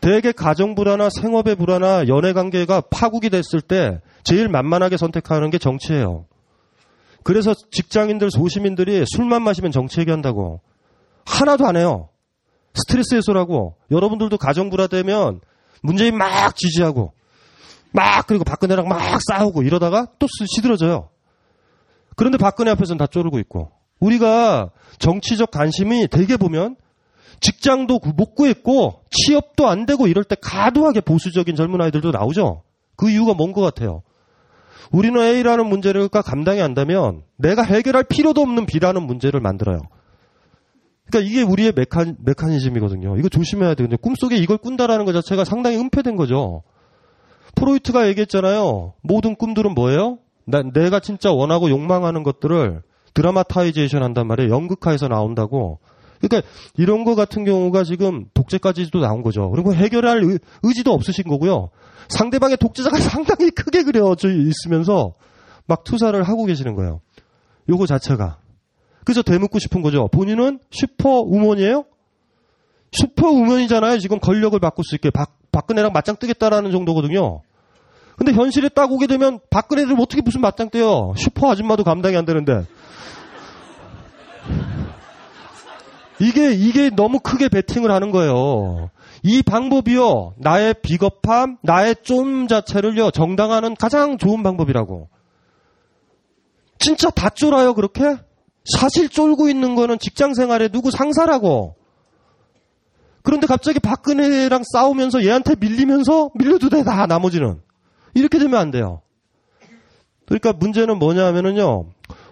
대개 가정 불화나 생업의 불화나 연애 관계가 파국이 됐을 때 제일 만만하게 선택하는 게 정치예요. 그래서 직장인들, 소시민들이 술만 마시면 정치 얘기한다고. 하나도 안 해요. 스트레스 해소라고. 여러분들도 가정 불화되면 문재인 막 지지하고 막 그리고 박근혜랑 막 싸우고 이러다가 또 시들어져요. 그런데 박근혜 앞에서는 다 쪼르고 있고 우리가 정치적 관심이 되게 보면 직장도 못 구했고 취업도 안 되고 이럴 때 가도하게 보수적인 젊은 아이들도 나오죠. 그 이유가 뭔 것 같아요. 우리는 A라는 문제를 감당이 안다면 내가 해결할 필요도 없는 B라는 문제를 만들어요. 그러니까 이게 우리의 메카, 메커니즘이거든요. 이거 조심해야 되거든요. 꿈속에 이걸 꾼다라는 것 자체가 상당히 은폐된 거죠. 프로이트가 얘기했잖아요. 모든 꿈들은 뭐예요? 나, 내가 진짜 원하고 욕망하는 것들을 dramatization 한단 말이에요. 연극화해서 나온다고. 그러니까 이런 거 같은 경우가 지금 독재까지도 나온 거죠. 그리고 해결할 의, 의지도 없으신 거고요. 상대방의 독재자가 상당히 크게 그려져 있으면서 막 투사를 하고 계시는 거예요. 요거 자체가. 그래서 되묻고 싶은 거죠. 본인은 슈퍼 우먼이에요? 슈퍼 우먼이잖아요. 지금 권력을 바꿀 수 있게 박, 박근혜랑 맞짱 뜨겠다라는 정도거든요. 근데 현실에 딱 오게 되면 박근혜를 어떻게 무슨 맞짱 떠요? 슈퍼 아줌마도 감당이 안 되는데. 이게, 이게 너무 크게 베팅을 하는 거예요. 이 방법이요, 나의 비겁함, 나의 쫌 자체를요, 정당화하는 가장 좋은 방법이라고. 진짜 다 쫄아요, 그렇게? 사실 쫄고 있는 거는 직장 생활에 누구 상사라고. 그런데 갑자기 박근혜랑 싸우면서 얘한테 밀리면서 밀려도 돼, 다, 나머지는. 이렇게 되면 안 돼요. 그러니까 문제는 뭐냐 하면은요,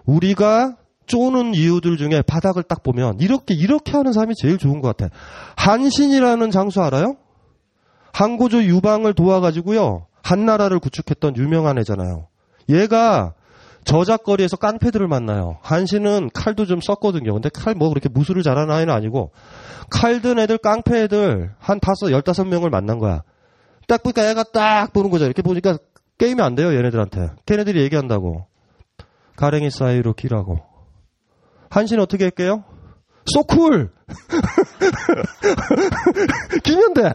우리가 쪼는 이유들 중에 바닥을 딱 보면 이렇게 이렇게 하는 사람이 제일 좋은 것 같아. 한신이라는 장수 알아요? 항고조 유방을 도와가지고요 한나라를 구축했던 유명한 애잖아요. 얘가 저작거리에서 깡패들을 만나요. 한신은 칼도 좀 썼거든요. 근데 칼 뭐 그렇게 무술을 잘하는 아이는 아니고 칼 든 애들 깡패 애들 한 다섯 열다섯 명을 만난 거야. 딱 보니까 애가 딱 보는 거죠. 이렇게 보니까 게임이 안 돼요 얘네들한테. 걔네들이 얘기한다고. 가랭이 사이로 키라고. 한신 어떻게 할게요? 소쿨! 기면 돼!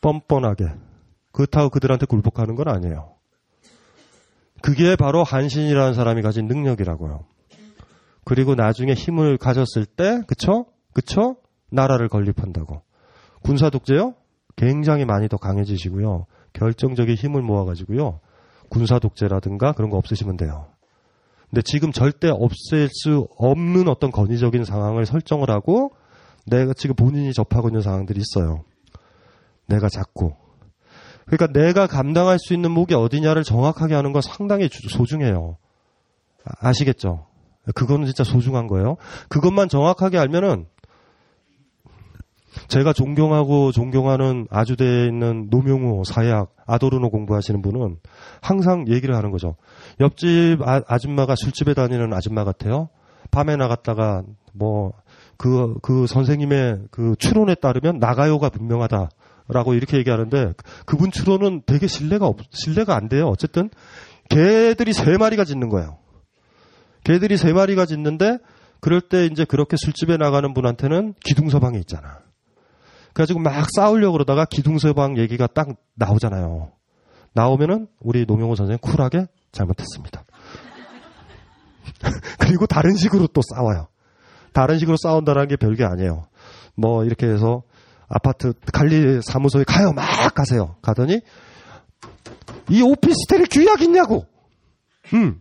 뻔뻔하게. 그렇다고 그들한테 굴복하는 건 아니에요. 그게 바로 한신이라는 사람이 가진 능력이라고요. 그리고 나중에 힘을 가졌을 때, 그쵸? 그쵸? 나라를 건립한다고. 군사 독재요? 굉장히 많이 더 강해지시고요. 결정적인 힘을 모아가지고요. 군사 독재라든가 그런 거 없으시면 돼요. 근데 지금 절대 없앨 수 없는 어떤 권위적인 상황을 설정을 하고 내가 지금 본인이 접하고 있는 상황들이 있어요. 내가 잡고. 그러니까 내가 감당할 수 있는 목이 어디냐를 정확하게 하는 건 상당히 소중해요. 아시겠죠? 그거는 진짜 소중한 거예요. 그것만 정확하게 알면은 제가 존경하고 존경하는 아주대에 있는 노명우, 사약, 아도르노 공부하시는 분은 항상 얘기를 하는 거죠. 옆집 아, 줌마가 술집에 다니는 아줌마 같아요. 밤에 나갔다가 뭐 그, 그 선생님의 그 추론에 따르면 나가요가 분명하다. 라고 이렇게 얘기하는데 그분 추론은 되게 신뢰가 없, 신뢰가 안 돼요. 어쨌든 개들이 세 마리가 짖는 거예요. 개들이 세 마리가 짖는데 그럴 때 이제 그렇게 술집에 나가는 분한테는 기둥 서방이 있잖아. 그래가지고 막 싸우려고 그러다가 기둥 서방 얘기가 딱 나오잖아요. 나오면은 우리 노명호 선생님 쿨하게 잘못했습니다. 그리고 다른 식으로 또 싸워요. 다른 식으로 싸운다는 게 별게 아니에요. 뭐 이렇게 해서 아파트 관리 사무소에 가요. 막 가세요. 가더니 이 오피스텔에 규약 있냐고. 음.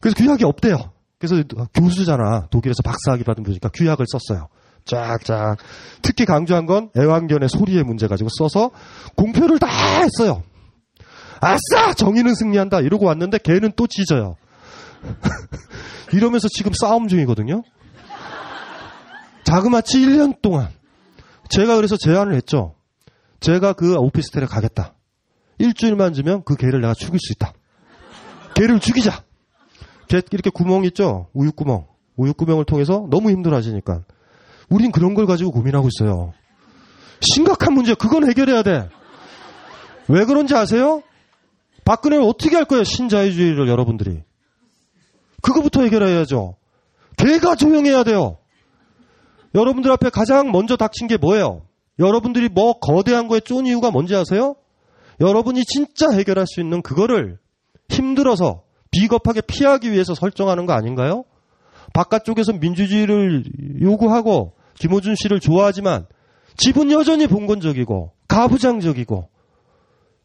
그래서 규약이 없대요. 그래서 교수잖아. 독일에서 박사학위 받은 분이니까 규약을 썼어요. 쫙쫙. 특히 강조한 건 애완견의 소리의 문제 가지고 써서 공표를 다 했어요. 아싸! 정의는 승리한다. 이러고 왔는데 걔는 또 짖어요. 이러면서 지금 싸움 중이거든요. 자그마치 1년 동안. 제가 그래서 제안을 했죠. 제가 그 오피스텔에 가겠다. 일주일만 주면 그 개를 내가 죽일 수 있다. 개를 죽이자. 개 이렇게 구멍 있죠? 우유구멍. 우유구멍을 통해서 너무 힘들어 하시니까. 우린 그런 걸 가지고 고민하고 있어요. 심각한 문제, 그건 해결해야 돼. 왜 그런지 아세요? 박근혜를 어떻게 할 거예요, 신자유주의를 여러분들이. 그거부터 해결해야죠. 개가 조용해야 돼요. 여러분들 앞에 가장 먼저 닥친 게 뭐예요? 여러분들이 뭐 거대한 거에 쫀 이유가 뭔지 아세요? 여러분이 진짜 해결할 수 있는 그거를 힘들어서 비겁하게 피하기 위해서 설정하는 거 아닌가요? 바깥쪽에서 민주주의를 요구하고 김호준 씨를 좋아하지만 집은 여전히 봉건적이고 가부장적이고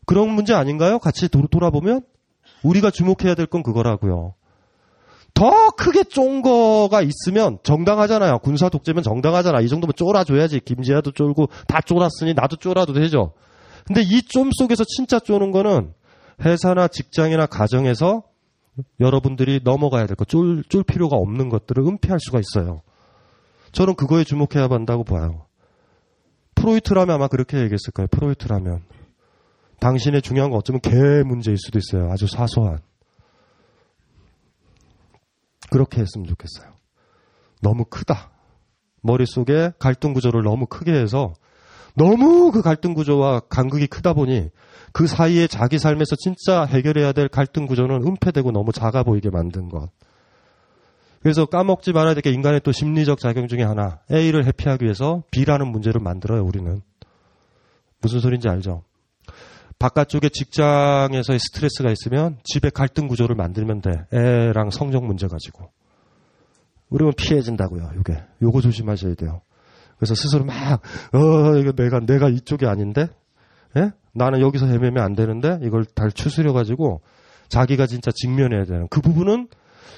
그런 문제 아닌가요? 같이 돌아보면 우리가 주목해야 될 건 그거라고요. 더 크게 쫀 거가 있으면 정당하잖아요. 군사 독재면 정당하잖아. 이 정도면 쫄아줘야지. 김지아도 쫄고 다 쫄았으니 나도 쫄아도 되죠. 근데 이 쫌 속에서 진짜 쪼는 거는 회사나 직장이나 가정에서 여러분들이 넘어가야 될 것, 쫄, 쫄 필요가 없는 것들을 은폐할 수가 있어요. 저는 그거에 주목해야 한다고 봐요. 프로이트라면 아마 그렇게 얘기했을 거예요. 프로이트라면. 당신의 중요한 건 어쩌면 개 문제일 수도 있어요. 아주 사소한. 그렇게 했으면 좋겠어요. 너무 크다. 머릿속에 갈등 구조를 너무 크게 해서 너무 그 갈등 구조와 간극이 크다 보니 그 사이에 자기 삶에서 진짜 해결해야 될 갈등 구조는 은폐되고 너무 작아 보이게 만든 것. 그래서 까먹지 말아야 될 게 인간의 또 심리적 작용 중에 하나. A를 회피하기 위해서 B라는 문제를 만들어요, 우리는. 무슨 소린지 알죠? 바깥쪽에 직장에서의 스트레스가 있으면 집에 갈등 구조를 만들면 돼. 애랑 성적 문제 가지고. 우리는 피해진다고요, 요게. 요거 조심하셔야 돼요. 그래서 스스로 막, 어, 이거 내가, 내가 이쪽이 아닌데? 예? 나는 여기서 헤매면 안 되는데? 이걸 달 추스려가지고 자기가 진짜 직면해야 되는. 그 부분은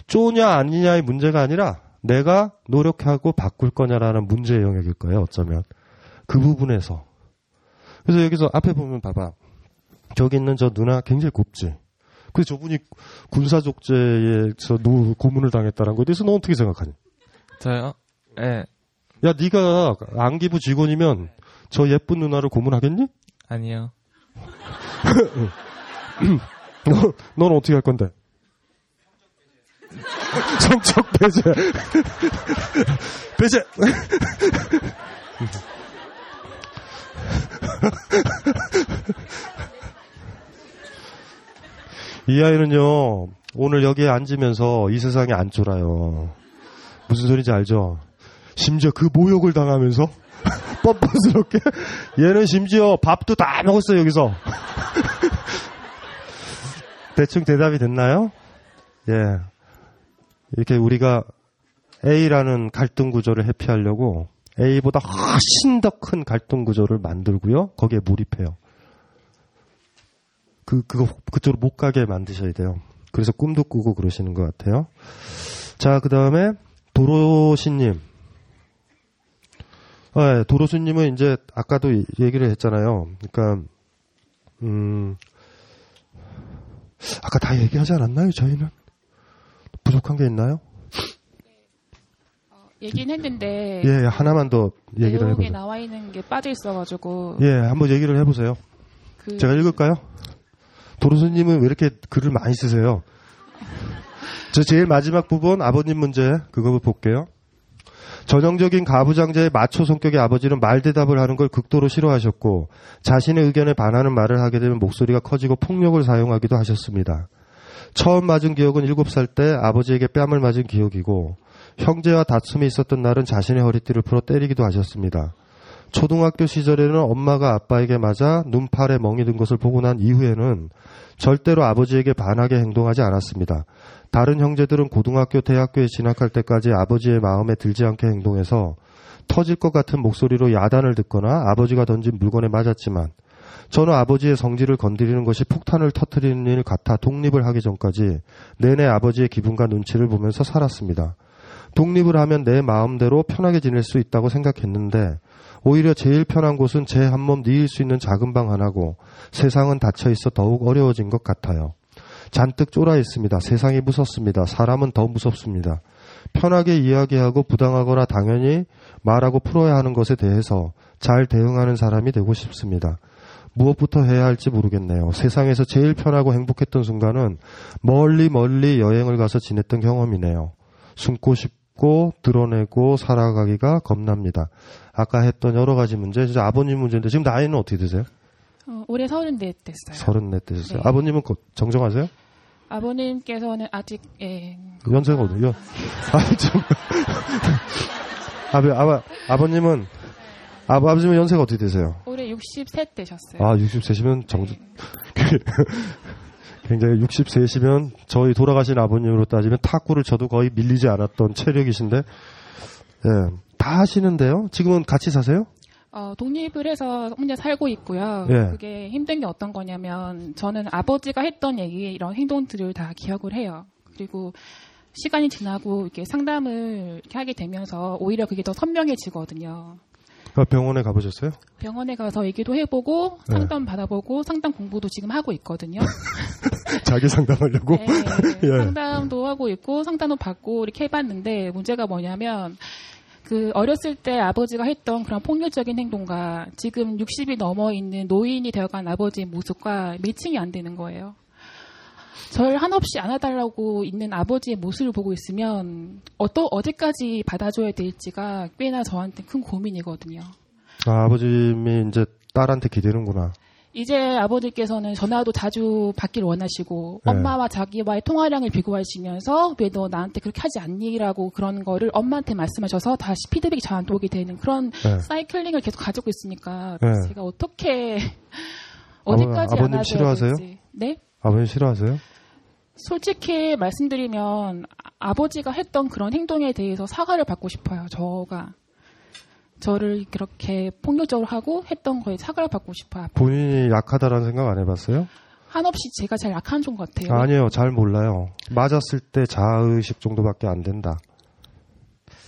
쪼냐 아니냐의 문제가 아니라 내가 노력하고 바꿀 거냐라는 문제의 영역일 거예요, 어쩌면. 그 부분에서. 그래서 여기서 앞에 보면 봐봐. 저기 있는 저 누나 굉장히 곱지. 그래서 저분이 군사족제에서 노, 고문을 당했다는 거에 대해서 너 어떻게 생각하니? 저요? 예. 네. 야, 네가 안기부 직원이면 저 예쁜 누나를 고문하겠니? 아니요. 너, 넌 어떻게 할 건데? 성적 배제. 배제. 이 아이는요, 오늘 여기에 앉으면서 이 세상에 안 쫄아요. 무슨 소리인지 알죠? 심지어 그 모욕을 당하면서 뻔뻔스럽게 얘는 심지어 밥도 다 먹었어요, 여기서. 대충 대답이 됐나요? 예. 이렇게 우리가 A라는 갈등 구조를 회피하려고 A보다 훨씬 더 큰 갈등 구조를 만들고요. 거기에 몰입해요. 그, 그거, 그쪽으로 못 가게 만드셔야 돼요. 그래서 꿈도 꾸고 그러시는 것 같아요. 자, 그 다음에 도로시님. 네, 도로수님은 이제 아까도 얘기를 했잖아요. 그러니까 음 아까 다 얘기하지 않았나요? 저희는 부족한 게 있나요? 얘기는 했는데 예 하나만 더 얘기를 해보세요. 나와 있는 게 빠져 있어가지고 예 한번 얘기를 해보세요. 그... 제가 읽을까요? 도로수님은 왜 이렇게 글을 많이 쓰세요? 저 제일 마지막 부분 아버님 문제 그거 볼게요. 전형적인 가부장제의 마초 성격의 아버지는 말 대답을 하는 걸 극도로 싫어하셨고 자신의 의견에 반하는 말을 하게 되면 목소리가 커지고 폭력을 사용하기도 하셨습니다. 처음 맞은 기억은 7살 때 아버지에게 뺨을 맞은 기억이고 형제와 다툼이 있었던 날은 자신의 허리띠를 풀어 때리기도 하셨습니다. 초등학교 시절에는 엄마가 아빠에게 맞아 눈팔에 멍이 든 것을 보고 난 이후에는 절대로 아버지에게 반하게 행동하지 않았습니다. 다른 형제들은 고등학교, 대학교에 진학할 때까지 아버지의 마음에 들지 않게 행동해서 터질 것 같은 목소리로 야단을 듣거나 아버지가 던진 물건에 맞았지만 저는 아버지의 성질을 건드리는 것이 폭탄을 터뜨리는 일 같아 독립을 하기 전까지 내내 아버지의 기분과 눈치를 보면서 살았습니다. 독립을 하면 내 마음대로 편하게 지낼 수 있다고 생각했는데 오히려 제일 편한 곳은 제 한 몸 니일 수 있는 작은 방 하나고 세상은 닫혀 있어 더욱 어려워진 것 같아요. 잔뜩 쫄아 있습니다. 세상이 무섭습니다. 사람은 더 무섭습니다. 편하게 이야기하고 부당하거나 당연히 말하고 풀어야 하는 것에 대해서 잘 대응하는 사람이 되고 싶습니다. 무엇부터 해야 할지 모르겠네요. 세상에서 제일 편하고 행복했던 순간은 멀리 멀리 여행을 가서 지냈던 경험이네요. 숨고 싶 고 드러내고 살아가기가 겁납니다. 아까 했던 여러 가지 문제, 진짜 아버님 문제인데 지금 나이는 어떻게 되세요? 어, 올해 서른넷 됐어요. 서른넷 되셨어요. 네. 아버님은 거- 정정하세요? 아버님께서는 아직 예, 연세가 어디요? 아, 좀. 아버, 아버, 아버님은, 아버, 아버님은 연세가 어떻게 되세요? 올해 63 되셨어요. 아, 60세시면 정, 굉장히 60세시면 저희 돌아가신 아버님으로 따지면 탁구를 쳐도 거의 밀리지 않았던 체력이신데, 예, 다 하시는데요? 지금은 같이 사세요? 어, 독립을 해서 혼자 살고 있고요. 예. 그게 힘든 게 어떤 거냐면 저는 아버지가 했던 얘기 이런 행동들을 다 기억을 해요. 그리고 시간이 지나고 이렇게 상담을 이렇게 하게 되면서 오히려 그게 더 선명해지거든요. 아, 병원에 가보셨어요? 병원에 가서 얘기도 해보고 네. 상담 받아보고 상담 공부도 지금 하고 있거든요. 자기 상담하려고? 네, 예. 상담도 하고 있고 상담도 받고 이렇게 해봤는데 문제가 뭐냐면 그 어렸을 때 아버지가 했던 그런 폭력적인 행동과 지금 60이 넘어 있는 노인이 되어간 아버지의 모습과 매칭이 안 되는 거예요. 절 한없이 안아달라고 있는 아버지의 모습을 보고 있으면 어떠 어디까지 받아줘야 될지가 꽤나 저한테 큰 고민이거든요. 아, 아버님이 이제 딸한테 기대는구나. 이제 아버지께서는 전화도 자주 받길 원하시고 네. 엄마와 자기와의 통화량을 비교하시면서 왜 너 나한테 그렇게 하지 않니라고 그런 거를 엄마한테 말씀하셔서 다시 피드백이 저한테 오게 되는 그런 네. 사이클링을 계속 가지고 있으니까 네. 제가 어떻게 어디까지 아버님 안아줘야 싫어하세요? 될지. 네? 아버님 싫어하세요? 솔직히 말씀드리면 아- 아버지가 했던 그런 행동에 대해서 사과를 받고 싶어요. 저가 저를 그렇게 폭력적으로 하고 했던 거에 사과를 받고 싶어요. 본인이 약하다라는 생각 안 해봤어요? 한없이 제가 제일 약한 종 같아요. 아니에요. 잘 몰라요. 맞았을 때 자의식 정도밖에 안 된다.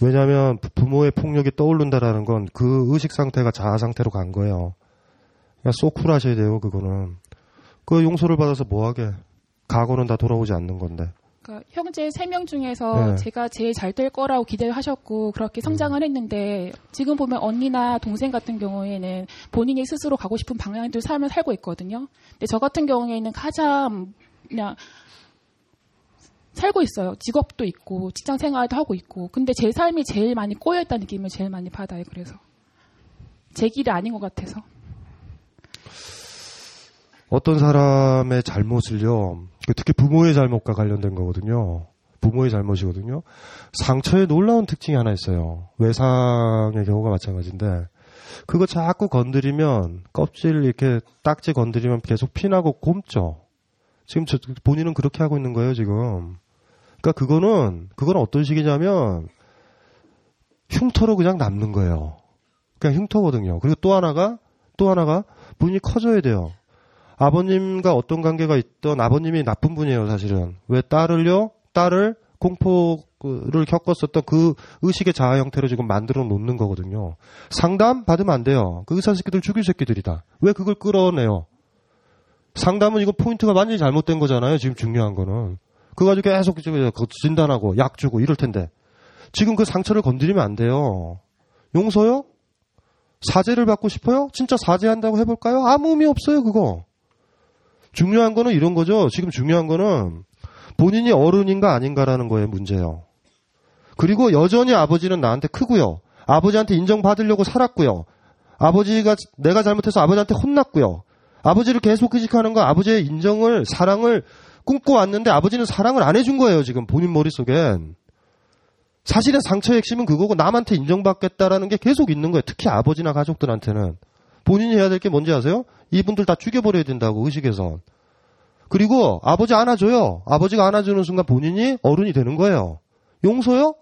왜냐하면 부- 부모의 폭력이 떠오른다라는 건 그 의식 상태가 자아 상태로 간 거예요. 그냥 쏙 쿨하셔야 돼요. 그거는. 그 용서를 받아서 뭐하게. 과거는 다 돌아오지 않는 건데. 그러니까 형제 세 명 중에서 네. 제가 제일 잘 될 거라고 기대를 하셨고 그렇게 성장을 했는데 지금 보면 언니나 동생 같은 경우에는 본인이 스스로 가고 싶은 방향대로 삶을 살고 있거든요. 근데 저 같은 경우에는 가장 그냥 살고 있어요. 직업도 있고 직장 생활도 하고 있고 근데 제 삶이 제일 많이 꼬여 있다는 느낌을 제일 많이 받아요. 그래서 제 길이 아닌 것 같아서. 어떤 사람의 잘못을요, 그 특히 부모의 잘못과 관련된 거거든요. 부모의 잘못이거든요. 상처에 놀라운 특징이 하나 있어요. 외상의 경우가 마찬가지인데, 그거 자꾸 건드리면, 껍질 이렇게 딱지 건드리면 계속 피나고 굼죠. 지금 저, 본인은 그렇게 하고 있는 거예요, 지금. 그러니까 그거는, 그건 어떤 식이냐면, 흉터로 그냥 남는 거예요. 그냥 흉터거든요. 그리고 또 하나가, 또 하나가, 본인이 커져야 돼요. 아버님과 어떤 관계가 있던 아버님이 나쁜 분이에요, 사실은. 왜 딸을요? 딸을 공포를 겪었었던 그 의식의 자아 형태로 지금 만들어 놓는 거거든요. 상담 받으면 안 돼요. 그 의사 새끼들 죽일 새끼들이다. 왜 그걸 끌어내요? 상담은 이거 포인트가 완전히 잘못된 거잖아요. 지금 중요한 거는. 그거 가지고 계속 진단하고 약 주고 이럴 텐데. 지금 그 상처를 건드리면 안 돼요. 용서요? 사죄를 받고 싶어요? 진짜 사죄한다고 해볼까요? 아무 의미 없어요, 그거. 중요한 거는 이런 거죠. 지금 중요한 거는 본인이 어른인가 아닌가라는 거에 문제예요. 그리고 여전히 아버지는 나한테 크고요. 아버지한테 인정받으려고 살았고요. 아버지가 내가 잘못해서 아버지한테 혼났고요. 아버지를 계속 의식하는 건 아버지의 인정을 사랑을 꿈꿔왔는데 아버지는 사랑을 안 해준 거예요, 지금 본인 머릿속엔. 사실은 상처의 핵심은 그거고 남한테 인정받겠다라는 게 계속 있는 거예요. 특히 아버지나 가족들한테는. 본인이 해야 될 게 뭔지 아세요? 이분들 다 죽여버려야 된다고, 의식에서. 그리고 아버지 안아줘요. 아버지가 안아주는 순간 본인이 어른이 되는 거예요. 용서요?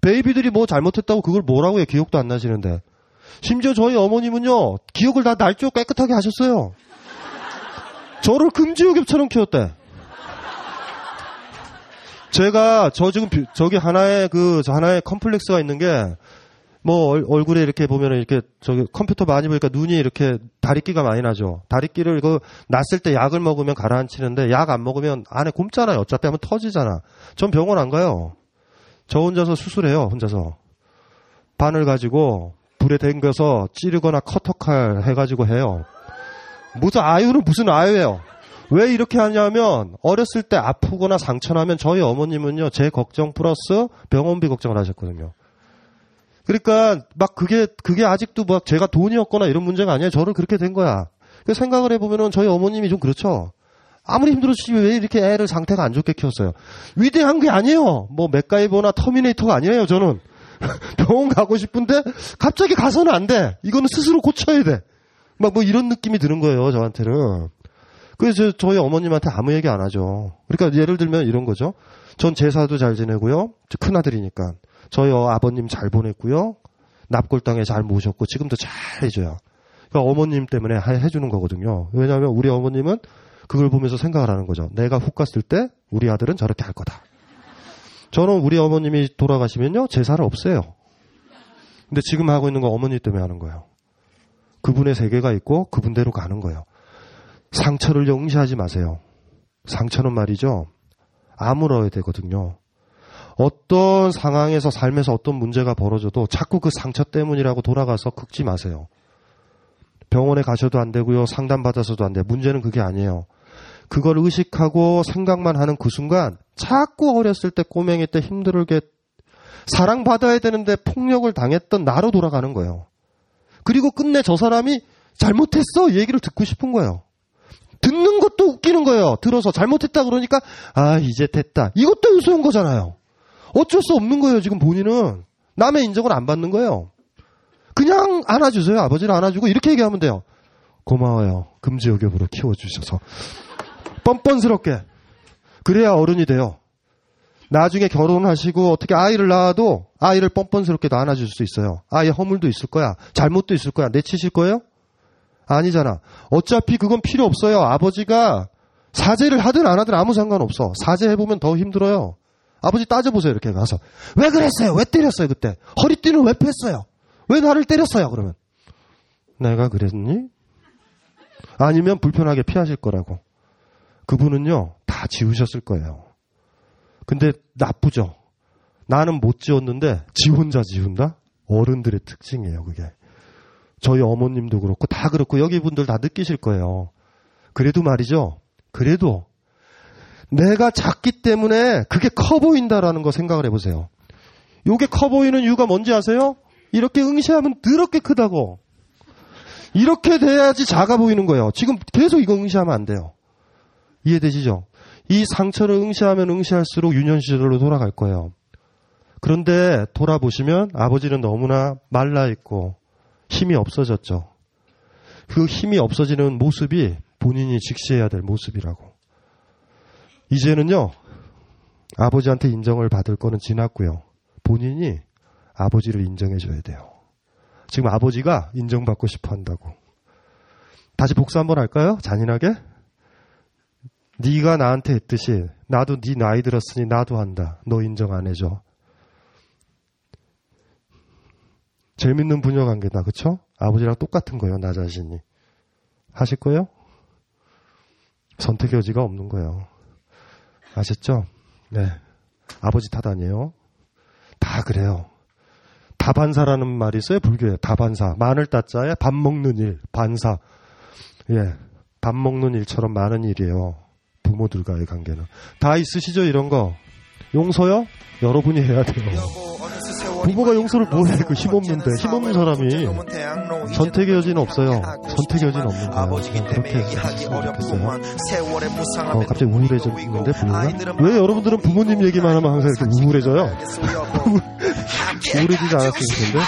베이비들이 뭐 잘못했다고 그걸 뭐라고 해. 기억도 안 나시는데. 심지어 저희 어머님은요, 기억을 다 날조 깨끗하게 하셨어요. 저를 금지옥엽처럼 키웠대. 제가 저 지금 비- 저기 하나의 그저 하나의 컴플렉스가 있는 게 뭐 얼 굴에 이렇게 보면은 이렇게 저기 컴퓨터 많이 보니까 눈이 이렇게 다리끼가 많이 나죠. 다리끼를 그 났을 때 약을 먹으면 가라앉히는데 약 안 먹으면 안에 굼잖아요. 어차피 하면 터지잖아. 전 병원 안 가요. 저 혼자서 수술해요. 혼자서 바늘 가지고 불에 댕겨서 찌르거나 커터칼 해가지고 해요. 무슨 아유는 무슨 아유예요. 왜 이렇게 하냐면 어렸을 때 아프거나 상처나면 저희 어머님은요 제 걱정 플러스 병원비 걱정을 하셨거든요. 그러니까 막 그게 그게 아직도 막 제가 돈이 없거나 이런 문제가 아니에요. 저는 그렇게 된 거야. 그 생각을 해보면은 저희 어머님이 좀 그렇죠. 아무리 힘들었지 왜 이렇게 애를 상태가 안 좋게 키웠어요. 위대한 게 아니에요. 뭐 맥가이버나 터미네이터가 아니에요. 저는 병원 가고 싶은데 갑자기 가서는 안 돼. 이거는 스스로 고쳐야 돼. 막 뭐 이런 느낌이 드는 거예요. 저한테는. 그래서 저희 어머님한테 아무 얘기 안 하죠. 그러니까 예를 들면 이런 거죠. 전 제사도 잘 지내고요. 큰 아들이니까 저희 어- 아버님 잘 보냈고요. 납골당에 잘 모셨고 지금도 잘 해줘요. 그러니까 어머님 때문에 하- 해주는 거거든요. 왜냐하면 우리 어머님은 그걸 보면서 생각을 하는 거죠. 내가 훅 갔을 때 우리 아들은 저렇게 할 거다. 저는 우리 어머님이 돌아가시면요 제사를 없애요. 근데 지금 하고 있는 건 어머니 때문에 하는 거예요. 그분의 세계가 있고 그분대로 가는 거예요. 상처를 영시하지 마세요. 상처는 말이죠. 아물어야 되거든요. 어떤 상황에서 삶에서 어떤 문제가 벌어져도 자꾸 그 상처 때문이라고 돌아가서 긁지 마세요. 병원에 가셔도 안 되고요. 상담받아서도 안 돼요. 문제는 그게 아니에요. 그걸 의식하고 생각만 하는 그 순간 자꾸 어렸을 때 꼬맹이 때 힘들게 사랑받아야 되는데 폭력을 당했던 나로 돌아가는 거예요. 그리고 끝내 저 사람이 잘못했어 이 얘기를 듣고 싶은 거예요. 듣는 것도 웃기는 거예요. 들어서 잘못했다 그러니까 아 이제 됐다. 이것도 우스운 거잖아요. 어쩔 수 없는 거예요. 지금 본인은 남의 인정을 안 받는 거예요. 그냥 안아주세요. 아버지를 안아주고 이렇게 얘기하면 돼요. 고마워요. 금지역엽으로 키워주셔서 뻔뻔스럽게 그래야 어른이 돼요. 나중에 결혼하시고 어떻게 아이를 낳아도 아이를 뻔뻔스럽게도 안아줄 수 있어요. 아이의 허물도 있을 거야. 잘못도 있을 거야. 내치실 거예요? 아니잖아. 어차피 그건 필요 없어요. 아버지가 사죄를 하든 안 하든 아무 상관없어. 사죄해보면 더 힘들어요. 아버지 따져보세요. 이렇게 가서. 왜 그랬어요? 왜 때렸어요? 그때. 허리띠는 왜 뺐어요? 왜 나를 때렸어요? 그러면. 내가 그랬니? 아니면 불편하게 피하실 거라고. 그분은요, 다 지우셨을 거예요. 근데 나쁘죠? 나는 못 지웠는데, 지 혼자 지운다? 어른들의 특징이에요, 그게. 저희 어머님도 그렇고, 다 그렇고, 여기 분들 다 느끼실 거예요. 그래도 말이죠. 그래도, 내가 작기 때문에 그게 커 보인다라는 거 생각을 해보세요. 요게 커 보이는 이유가 뭔지 아세요? 이렇게 응시하면 더럽게 크다고. 이렇게 돼야지 작아 보이는 거예요. 지금 계속 이거 응시하면 안 돼요. 이해되시죠? 이 상처를 응시하면 응시할수록 유년 시절로 돌아갈 거예요. 그런데 돌아보시면 아버지는 너무나 말라 있고 힘이 없어졌죠. 그 힘이 없어지는 모습이 본인이 직시해야 될 모습이라고. 이제는요, 아버지한테 인정을 받을 거는 지났고요. 본인이 아버지를 인정해줘야 돼요. 지금 아버지가 인정받고 싶어 한다고. 다시 복수 한번 할까요? 잔인하게? 네가 나한테 했듯이 나도 네 나이 들었으니 나도 한다. 너 인정 안 해줘. 재밌는 부녀 관계다. 그쵸? 아버지랑 똑같은 거예요. 나 자신이. 하실 거예요? 선택의 여지가 없는 거예요. 아셨죠? 네. 아버지 탓 아니에요. 다 그래요. 다반사라는 말이 있어요. 불교에. 다반사. 마늘 따자에 밥 먹는 일. 반사. 예. 밥 먹는 일처럼 많은 일이에요. 부모들과의 관계는. 다 있으시죠? 이런 거. 용서요? 여러분이 해야 돼요. 부모가 용서를 뭐해 그 힘없는데 힘없는 사람이 선택의 여지는 없어요. 선택의 여지는 없는 거예요. 그냥 그렇게 좋겠어요. 어, 갑자기 우울해졌는데 부모가 왜 여러분들은 부모님 얘기만 하면 항상 이렇게 우울해져요? 우울해지지 않았으면 좋겠는데.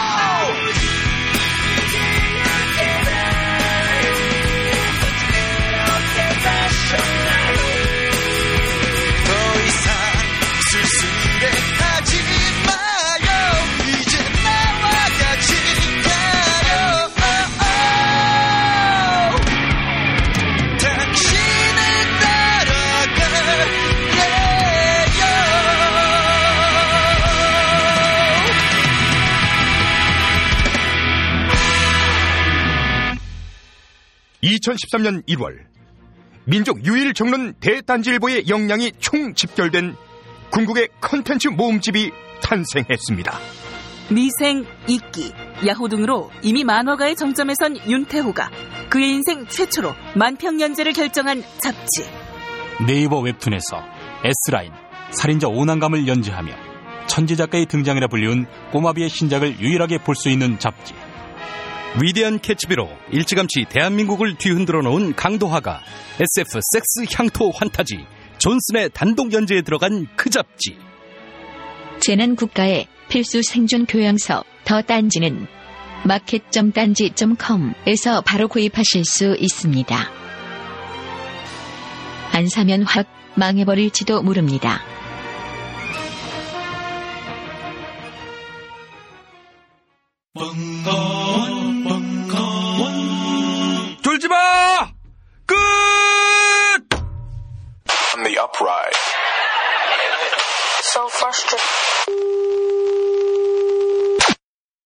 2013년 1월 민족 유일 정론 대단지일보의 역량이 총 집결된 궁극의 컨텐츠 모음집이 탄생했습니다. 미생, 이끼, 야호 등으로 이미 만화가의 정점에 선 윤태호가 그의 인생 최초로 만평 연재를 결정한 잡지. 네이버 웹툰에서 S라인, 살인자 오난감을 연재하며 천재 작가의 등장이라 불리운 꼬마비의 신작을 유일하게 볼 수 있는 잡지. 위대한 캐치비로 일찌감치 대한민국을 뒤흔들어 놓은 강도화가 SF 섹스 향토 환타지 존슨의 단독 연재에 들어간 그 잡지. 재난 국가의 필수 생존 교양서 더 딴지는 마켓.딴지.com에서 바로 구입하실 수 있습니다. 안 사면 확 망해버릴지도 모릅니다. 벙커 마! 끝! On the upright. So frustrated.